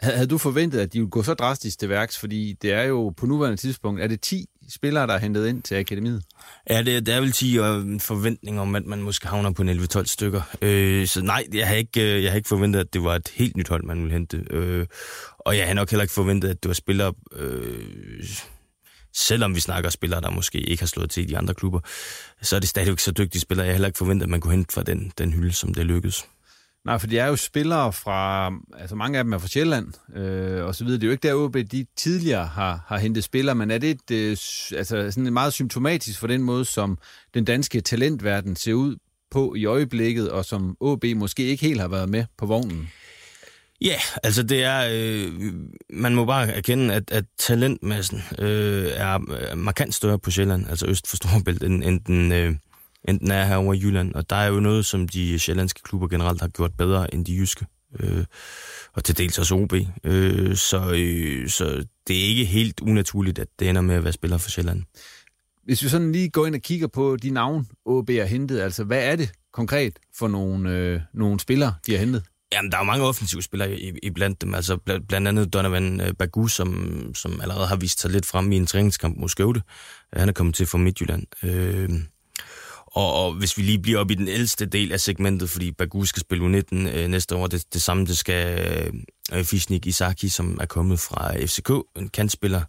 Havde du forventet, at de ville gå så drastisk til værks? Fordi det er jo på nuværende tidspunkt, er det 10 spillere, der er hentet ind til akademiet? Ja, det, det er vel 10 og en forventning om, at man måske havner på en 11-12 stykker. Øh, så nej, jeg har, ikke, øh, jeg har ikke forventet, at det var et helt nyt hold, man ville hente. Øh, og jeg har nok heller ikke forventet, at det var spillere... Øh, selvom vi snakker spillere, der måske ikke har slået til i de andre klubber, så er det stadigvæk så dygtige spillere. Jeg har heller ikke forventet, at man kunne hente fra den, den hylde, som det lykkedes. Nej, for de er jo spillere fra, altså mange af dem er fra Sjælland øh, og så videre. Det er jo ikke der OB, de tidligere har, har hentet spillere, men er det et, øh, altså sådan meget symptomatisk for den måde, som den danske talentverden ser ud på i øjeblikket, og som OB måske ikke helt har været med på vognen? Ja, yeah, altså det er, øh, man må bare erkende, at, at talentmassen øh, er markant større på Sjælland, altså øst for Storbælt, end, end den... Øh, end den er herovre i Jylland. Og der er jo noget, som de sjællandske klubber generelt har gjort bedre end de jyske. Øh, og til dels også OB. Øh, så, øh, så det er ikke helt unaturligt, at det ender med at være spiller for Sjælland. Hvis vi sådan lige går ind og kigger på de navn, OB har hentet, altså hvad er det konkret for nogle, øh, nogle spillere, de har hentet? Jamen, der er jo mange offensive spillere i, i blandt dem. Altså blandt andet Donovan øh, Bagu, som, som allerede har vist sig lidt frem i en træningskamp mod Skøvde. Han er kommet til fra Midtjylland. Øh, og, og hvis vi lige bliver op i den ældste del af segmentet, fordi Bagu skal spille U19 øh, næste år, det, det samme det skal øh, Fishnik Isaki, som er kommet fra FCK, en kantspiller,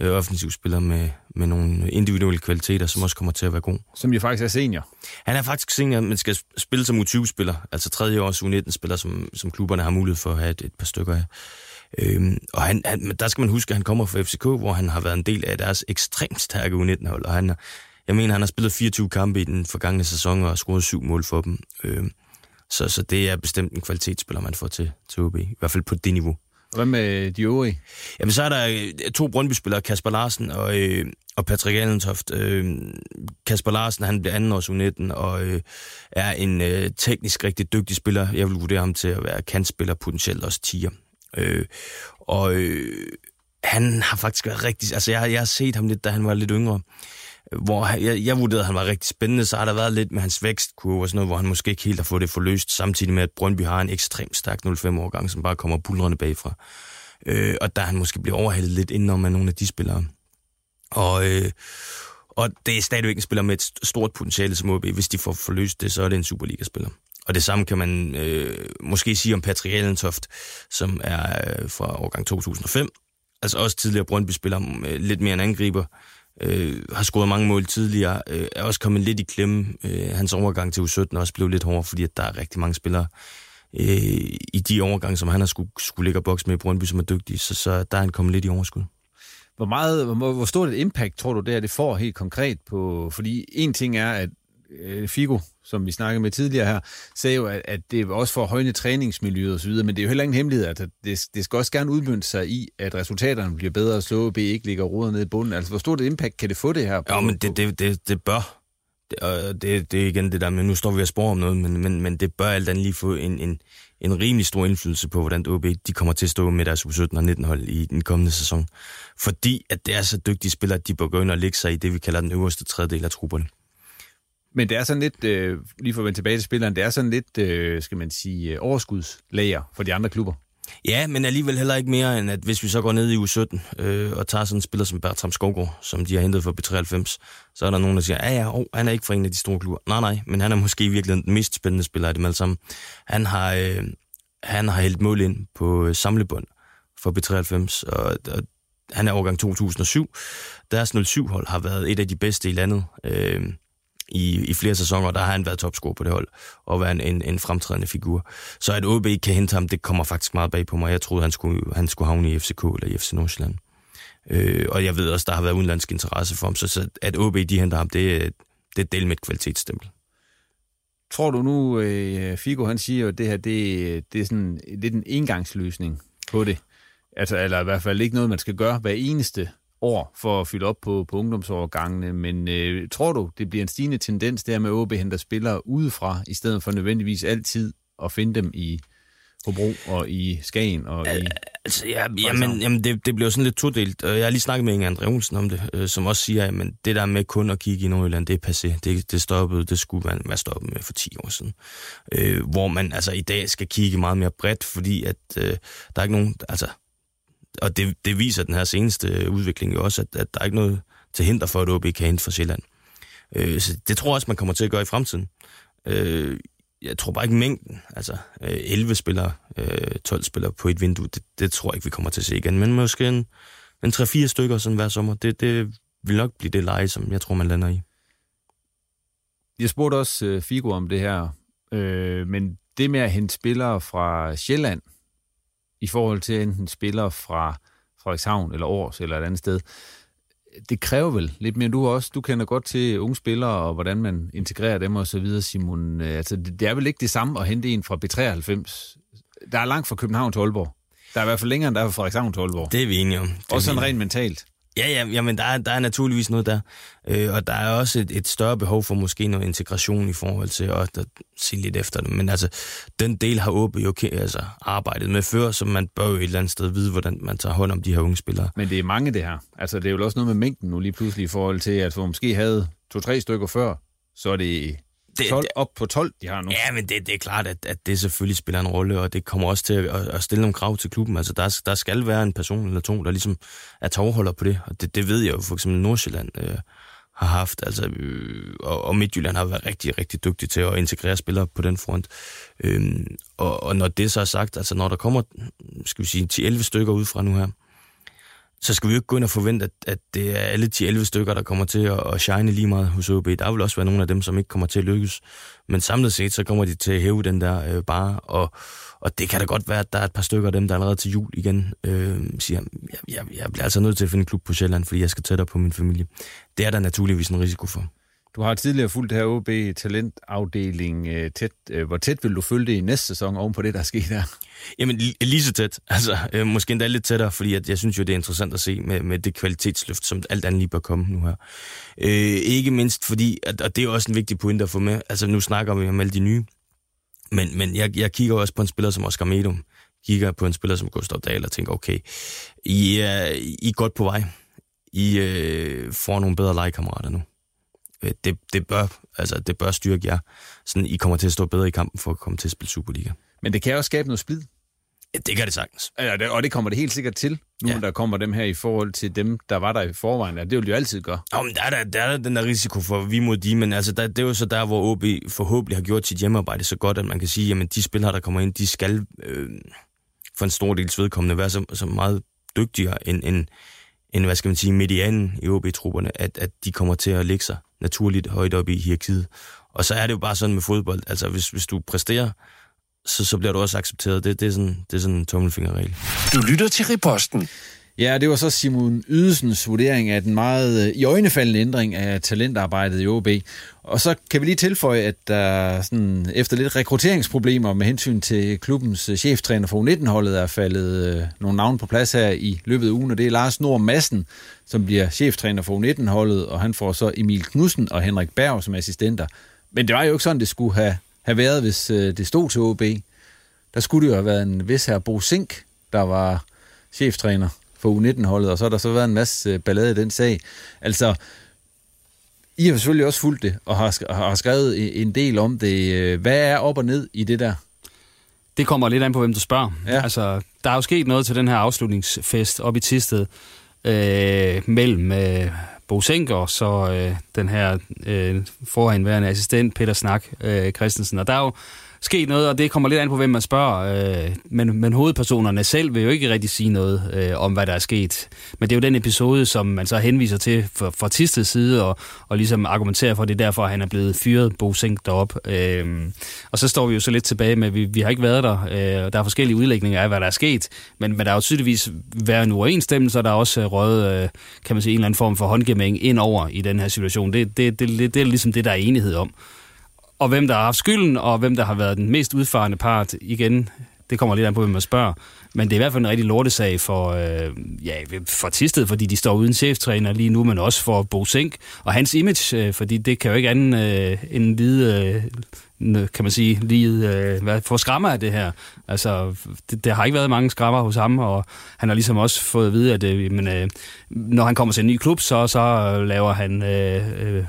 øh, offensiv spiller med, med nogle individuelle kvaliteter, som også kommer til at være god. Som jo faktisk er senior. Han er faktisk senior, men skal spille som U20-spiller, altså tredje års U19-spiller, som, som klubberne har mulighed for at have et, et par stykker af. Øhm, og han, han, der skal man huske, at han kommer fra FCK, hvor han har været en del af deres ekstremt stærke U19-hold, og han, jeg mener, han har spillet 24 kampe i den forgangne sæson og har scoret syv mål for dem. Øh, så, så det er bestemt en kvalitetsspiller, man får til, til OB. I hvert fald på det niveau. Hvad med de øvrige? Jamen, så er der øh, to Brøndby-spillere, Kasper Larsen og, øh, og Patrick Allentoft. Øh, Kasper Larsen, han bliver anden års U19 og øh, er en øh, teknisk rigtig dygtig spiller. Jeg vil vurdere ham til at være kantspiller, potentielt også tiger. Øh, og øh, han har faktisk været rigtig... Altså, jeg, jeg har set ham lidt, da han var lidt yngre hvor jeg, jeg vurderede, at han var rigtig spændende, så har der været lidt med hans vækstkurve og sådan noget, hvor han måske ikke helt har fået det forløst, samtidig med, at Brøndby har en ekstremt stærk 05-årgang, som bare kommer bulrende bagfra. Øh, og der han måske bliver overhældet lidt indenom af nogle af de spillere. Og, øh, og det er stadigvæk en spiller med et stort potentiale som OB. Hvis de får forløst det, så er det en Superliga-spiller. Og det samme kan man øh, måske sige om Patrick Allentoft, som er øh, fra årgang 2005. Altså også tidligere Brøndby-spiller, mm, øh, lidt mere en angriber øh, har scoret mange mål tidligere, øh, er også kommet lidt i klemme. Øh, hans overgang til U17 også blev lidt hård, fordi at der er rigtig mange spillere øh, i de overgange, som han har skulle, skulle ligge og bokse med i Brøndby, som er dygtige, så, så der er han kommet lidt i overskud. Hvor, meget, hvor, hvor stort et impact tror du det er, det får helt konkret på, fordi en ting er, at øh, Figo, som vi snakkede med tidligere her, sagde jo, at, at det er også for at højne træningsmiljøet osv., men det er jo heller ingen hemmelighed, at det, det skal også gerne udmynde sig i, at resultaterne bliver bedre, så B ikke ligger rodet ned i bunden. Altså, hvor stort et impact kan det få det her? På, ja, men det, det, det, det bør. Det, og det, det er igen det der, men nu står vi og spørger om noget, men, men, men det bør alt andet lige få en, en, en rimelig stor indflydelse på, hvordan OB de kommer til at stå med deres U17 og 19 hold i den kommende sæson. Fordi at det er så dygtige spillere, at de bør gå ind og lægge sig i det, vi kalder den øverste tredjedel af trupperne. Men det er sådan lidt, øh, lige for at vende tilbage til spilleren, det er sådan lidt, øh, skal man sige, øh, overskudslager for de andre klubber. Ja, men alligevel heller ikke mere, end at hvis vi så går ned i U17 øh, og tager sådan en spiller som Bertram Skovgaard, som de har hentet for B93, så er der nogen, der siger, ja ja, oh, han er ikke fra en af de store klubber. Nej, nej, men han er måske virkelig den mest spændende spiller af dem alle sammen. Han har, øh, han har hældt mål ind på øh, samlebånd for B93, og, og han er årgang 2007. Deres 07-hold har været et af de bedste i landet øh, i, i flere sæsoner, der har han været topscorer på det hold, og været en, en, en fremtrædende figur. Så at OB kan hente ham, det kommer faktisk meget bag på mig. Jeg troede, han skulle, han skulle havne i FCK eller i FC Nordsjælland. Øh, og jeg ved også, der har været udenlandsk interesse for ham, så, så at OB de henter ham, det, det er del med et kvalitetsstempel. Tror du nu, øh, Figo han siger jo, at det her det, det er sådan lidt en engangsløsning på det? Altså, eller i hvert fald ikke noget, man skal gøre hver eneste år for at fylde op på, på ungdomsårgangene, men øh, tror du, det bliver en stigende tendens der med at OB henter spillere udefra, i stedet for nødvendigvis altid at finde dem i Hobro og i Skagen og i... Altså, ja, jamen, jamen det, det bliver sådan lidt todelt. Jeg har lige snakket med Inge André Olsen om det, øh, som også siger, at det der med kun at kigge i Nordjylland, det er passé. Det, det stoppede, det skulle man være stoppet med for 10 år siden. Øh, hvor man altså i dag skal kigge meget mere bredt, fordi at øh, der er ikke nogen... Altså, og det, det viser den her seneste øh, udvikling jo også, at, at der er ikke noget til hinder for, at OB kan hente for Sjælland. Øh, så det tror jeg også, man kommer til at gøre i fremtiden. Øh, jeg tror bare ikke mængden, altså øh, 11 spillere, øh, 12 spillere på et vindue, det, det tror jeg ikke, vi kommer til at se igen. Men måske en, en 3-4 stykker sådan hver sommer, det, det vil nok blive det leje, som jeg tror, man lander i. Jeg spurgte også øh, Figo om det her, øh, men det med at hente spillere fra Sjælland, i forhold til enten spillere fra Frederikshavn eller Aarhus eller et andet sted, det kræver vel lidt mere. Du også, du kender godt til unge spillere, og hvordan man integrerer dem og så videre, Simon. Øh, altså, det er vel ikke det samme at hente en fra B93. Der er langt fra København til Aalborg. Der er i hvert fald længere, end der er fra Frederikshavn til Aalborg. Det er vi enige om. Det også sådan rent mentalt. Ja, ja, jamen der er, der er naturligvis noget der. Øh, og der er også et, et større behov for måske noget integration i forhold til at, at se lidt efter det. Men altså, den del har Åbe jo altså, arbejdet med før, så man bør jo et eller andet sted vide, hvordan man tager hånd om de her unge spillere. Men det er mange det her. Altså, det er jo også noget med mængden nu lige pludselig i forhold til, at for måske havde to-tre stykker før, så er det det, 12, op på 12, de har nu. Ja, men det, det er klart, at, at det selvfølgelig spiller en rolle, og det kommer også til at, at stille nogle krav til klubben. Altså, der, der skal være en person eller to, der ligesom er tagholder på det, og det, det ved jeg jo for eksempel Nordsjælland øh, har haft, altså, øh, og, og Midtjylland har været rigtig, rigtig dygtig til at integrere spillere på den front. Øh, og, og når det så er sagt, altså når der kommer, skal vi sige, 10-11 stykker ud fra nu her, så skal vi jo ikke gå ind og forvente, at, at det er alle de 11 stykker, der kommer til at, at shine lige meget hos OB. Der vil også være nogle af dem, som ikke kommer til at lykkes. Men samlet set, så kommer de til at hæve den der øh, bare, og, og det kan da godt være, at der er et par stykker af dem, der allerede til jul igen øh, siger, jeg, jeg, jeg bliver altså nødt til at finde en klub på Sjælland, fordi jeg skal tættere på min familie. Det er der naturligvis en risiko for. Du har tidligere fulgt det her OB talentafdeling øh, tæt. Øh, hvor tæt vil du følge det i næste sæson oven på det, der er sket der? Jamen, lige så tæt. Altså, øh, måske endda lidt tættere, fordi at jeg synes jo, det er interessant at se med, med det kvalitetsløft, som alt andet lige bør komme nu her. Øh, ikke mindst fordi, at, og det er også en vigtig point at få med, altså nu snakker vi om alle de nye, men, men jeg, jeg kigger også på en spiller som Oscar Medum, kigger på en spiller som Gustav Dahl og tænker, okay, I er, I er godt på vej. I øh, får nogle bedre legekammerater nu. Øh, det, det, bør, altså, det bør styrke jer, så I kommer til at stå bedre i kampen for at komme til at spille Superliga. Men det kan også skabe noget splid. Ja, det kan det sagtens. Ja, og det kommer det helt sikkert til, nu ja. der kommer dem her i forhold til dem, der var der i forvejen. Ja, det vil de jo altid gøre. Ja, men der er der, der er den der risiko for vi mod de, men altså, der, det er jo så der, hvor OB forhåbentlig har gjort sit hjemmearbejde så godt, at man kan sige, at de spillere, der kommer ind, de skal øh, for en stor del vedkommende være så, så meget dygtigere end, end, end, hvad skal man sige, medianen i OB-trupperne, at, at de kommer til at lægge sig naturligt højt op i hierarkiet. Og så er det jo bare sådan med fodbold. Altså, hvis, hvis du præsterer, så, så bliver du også accepteret. Det, det, er, sådan, det er sådan en tommelfingerregel. Du lytter til Riposten. Ja, det var så Simon Ydelsens vurdering af den meget øh, i øjnefaldende ændring af talentarbejdet i OB. Og så kan vi lige tilføje, at der sådan, efter lidt rekrutteringsproblemer med hensyn til klubbens øh, cheftræner for U19-holdet er faldet øh, nogle navne på plads her i løbet af ugen, og det er Lars Nord Madsen, som bliver cheftræner for U19-holdet, og han får så Emil Knudsen og Henrik Berg som assistenter. Men det var jo ikke sådan, det skulle have, have været, hvis øh, det stod til OB. Der skulle det jo have været en vis her Bo Sink, der var cheftræner for U19-holdet, og så har der så været en masse øh, ballade i den sag. Altså, I har selvfølgelig også fulgt det, og har, har skrevet en del om det. Øh, hvad er op og ned i det der? Det kommer lidt an på, hvem du spørger. Ja. Altså, der er jo sket noget til den her afslutningsfest op i Tisted øh, mellem øh, Bo Senker og så øh, den her øh, forhenværende assistent Peter Snak øh, Christensen. Og der er jo sket noget, og det kommer lidt an på, hvem man spørger. Øh, men, men hovedpersonerne selv vil jo ikke rigtig sige noget øh, om, hvad der er sket. Men det er jo den episode, som man så henviser til fra, fra Tistes side, og, og ligesom argumenterer for, at det er derfor, han er blevet fyret, Bo Sink, derop. Øh, og så står vi jo så lidt tilbage med, at vi, vi har ikke været der, øh, og der er forskellige udlægninger af, hvad der er sket, men, men der er jo tydeligvis været en uoverensstemmelse, og der er også øh, røget, øh, kan man sige, en eller anden form for håndgemæng ind over i den her situation. Det, det, det, det, det er ligesom det, der er enighed om. Og hvem der har haft skylden, og hvem der har været den mest udfarende part, igen, det kommer lidt an på, hvem man spørger. Men det er i hvert fald en rigtig lortesag for, øh, ja, for Tisted, fordi de står uden cheftræner lige nu, men også for Bo Sink og hans image, øh, fordi det kan jo ikke anden øh, end lide, øh, kan man sige, lige øh, hvad, få skrammer af det her. Altså, det, der har ikke været mange skrammer hos ham, og han har ligesom også fået at vide, at øh, men, øh, når han kommer til en ny klub, så, så laver han øh, øh,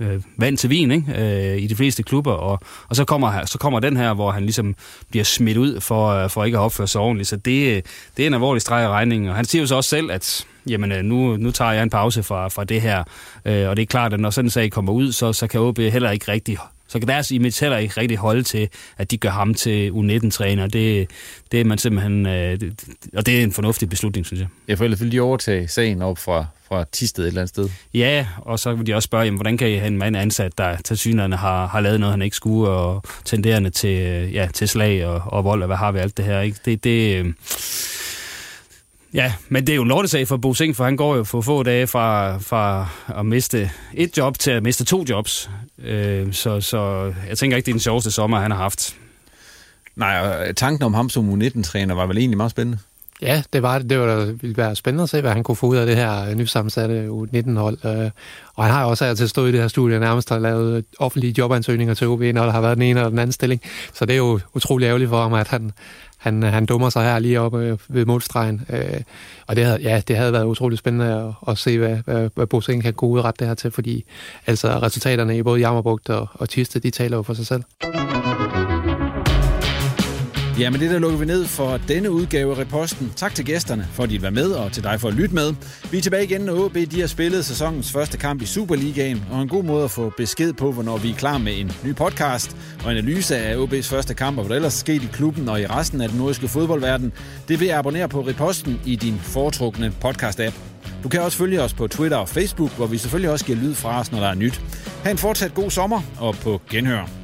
øh vand til vin ikke? Øh, i de fleste klubber, og, og så, kommer, så kommer den her, hvor han ligesom bliver smidt ud for, øh, for ikke at opføre sig ordentligt. Så det, øh, det er en alvorlig streg i regningen, og han siger jo så også selv, at jamen øh, nu, nu tager jeg en pause fra, fra det her. Øh, og det er klart, at når sådan en sag kommer ud, så, så kan OB heller ikke rigtig så kan deres image heller ikke rigtig holde til, at de gør ham til U19-træner. Det, det er man simpelthen... Øh, det, og det er en fornuftig beslutning, synes jeg. Ja, for ellers vil de overtage sagen op fra, fra Tisted et eller andet sted. Ja, og så vil de også spørge, jamen, hvordan kan I have en mand ansat, der til synerne har, har lavet noget, han ikke skulle, og tenderende til, ja, til slag og, og vold, og hvad har vi alt det her. Ikke? Det, det, øh, Ja, men det er jo en lortesag for Bo Sing, for han går jo for få dage fra, fra at miste et job til at miste to jobs. Øh, så, så jeg tænker ikke, det er den sjoveste sommer, han har haft. Nej, og tanken om ham som U19-træner var vel egentlig meget spændende. Ja, det var det. Det var, det ville være spændende at se, hvad han kunne få ud af det her nysammensatte U19-hold. Øh, og han har også altid stået i det her studie nærmest og lavet offentlige jobansøgninger til OB, når der har været den ene eller den anden stilling. Så det er jo utrolig ærgerligt for ham, at han, han, han dummer sig her lige oppe øh, ved målstregen. Øh, og det havde, ja, det havde været utrolig spændende at, at se, hvad, hvad, hvad Bosing kan gå ret det her til, fordi altså, resultaterne i både Jammerbugt og, og Tiste, de taler jo for sig selv. Ja, men det der lukker vi ned for denne udgave af Reposten. Tak til gæsterne for, at de var med, og til dig for at lytte med. Vi er tilbage igen, når OB de har spillet sæsonens første kamp i Superligaen, og en god måde at få besked på, hvornår vi er klar med en ny podcast og analyse af OB's første kamp, og hvad der ellers sket i klubben og i resten af den nordiske fodboldverden. Det vil jeg abonnere på Reposten i din foretrukne podcast-app. Du kan også følge os på Twitter og Facebook, hvor vi selvfølgelig også giver lyd fra os, når der er nyt. Ha' en fortsat god sommer, og på genhør.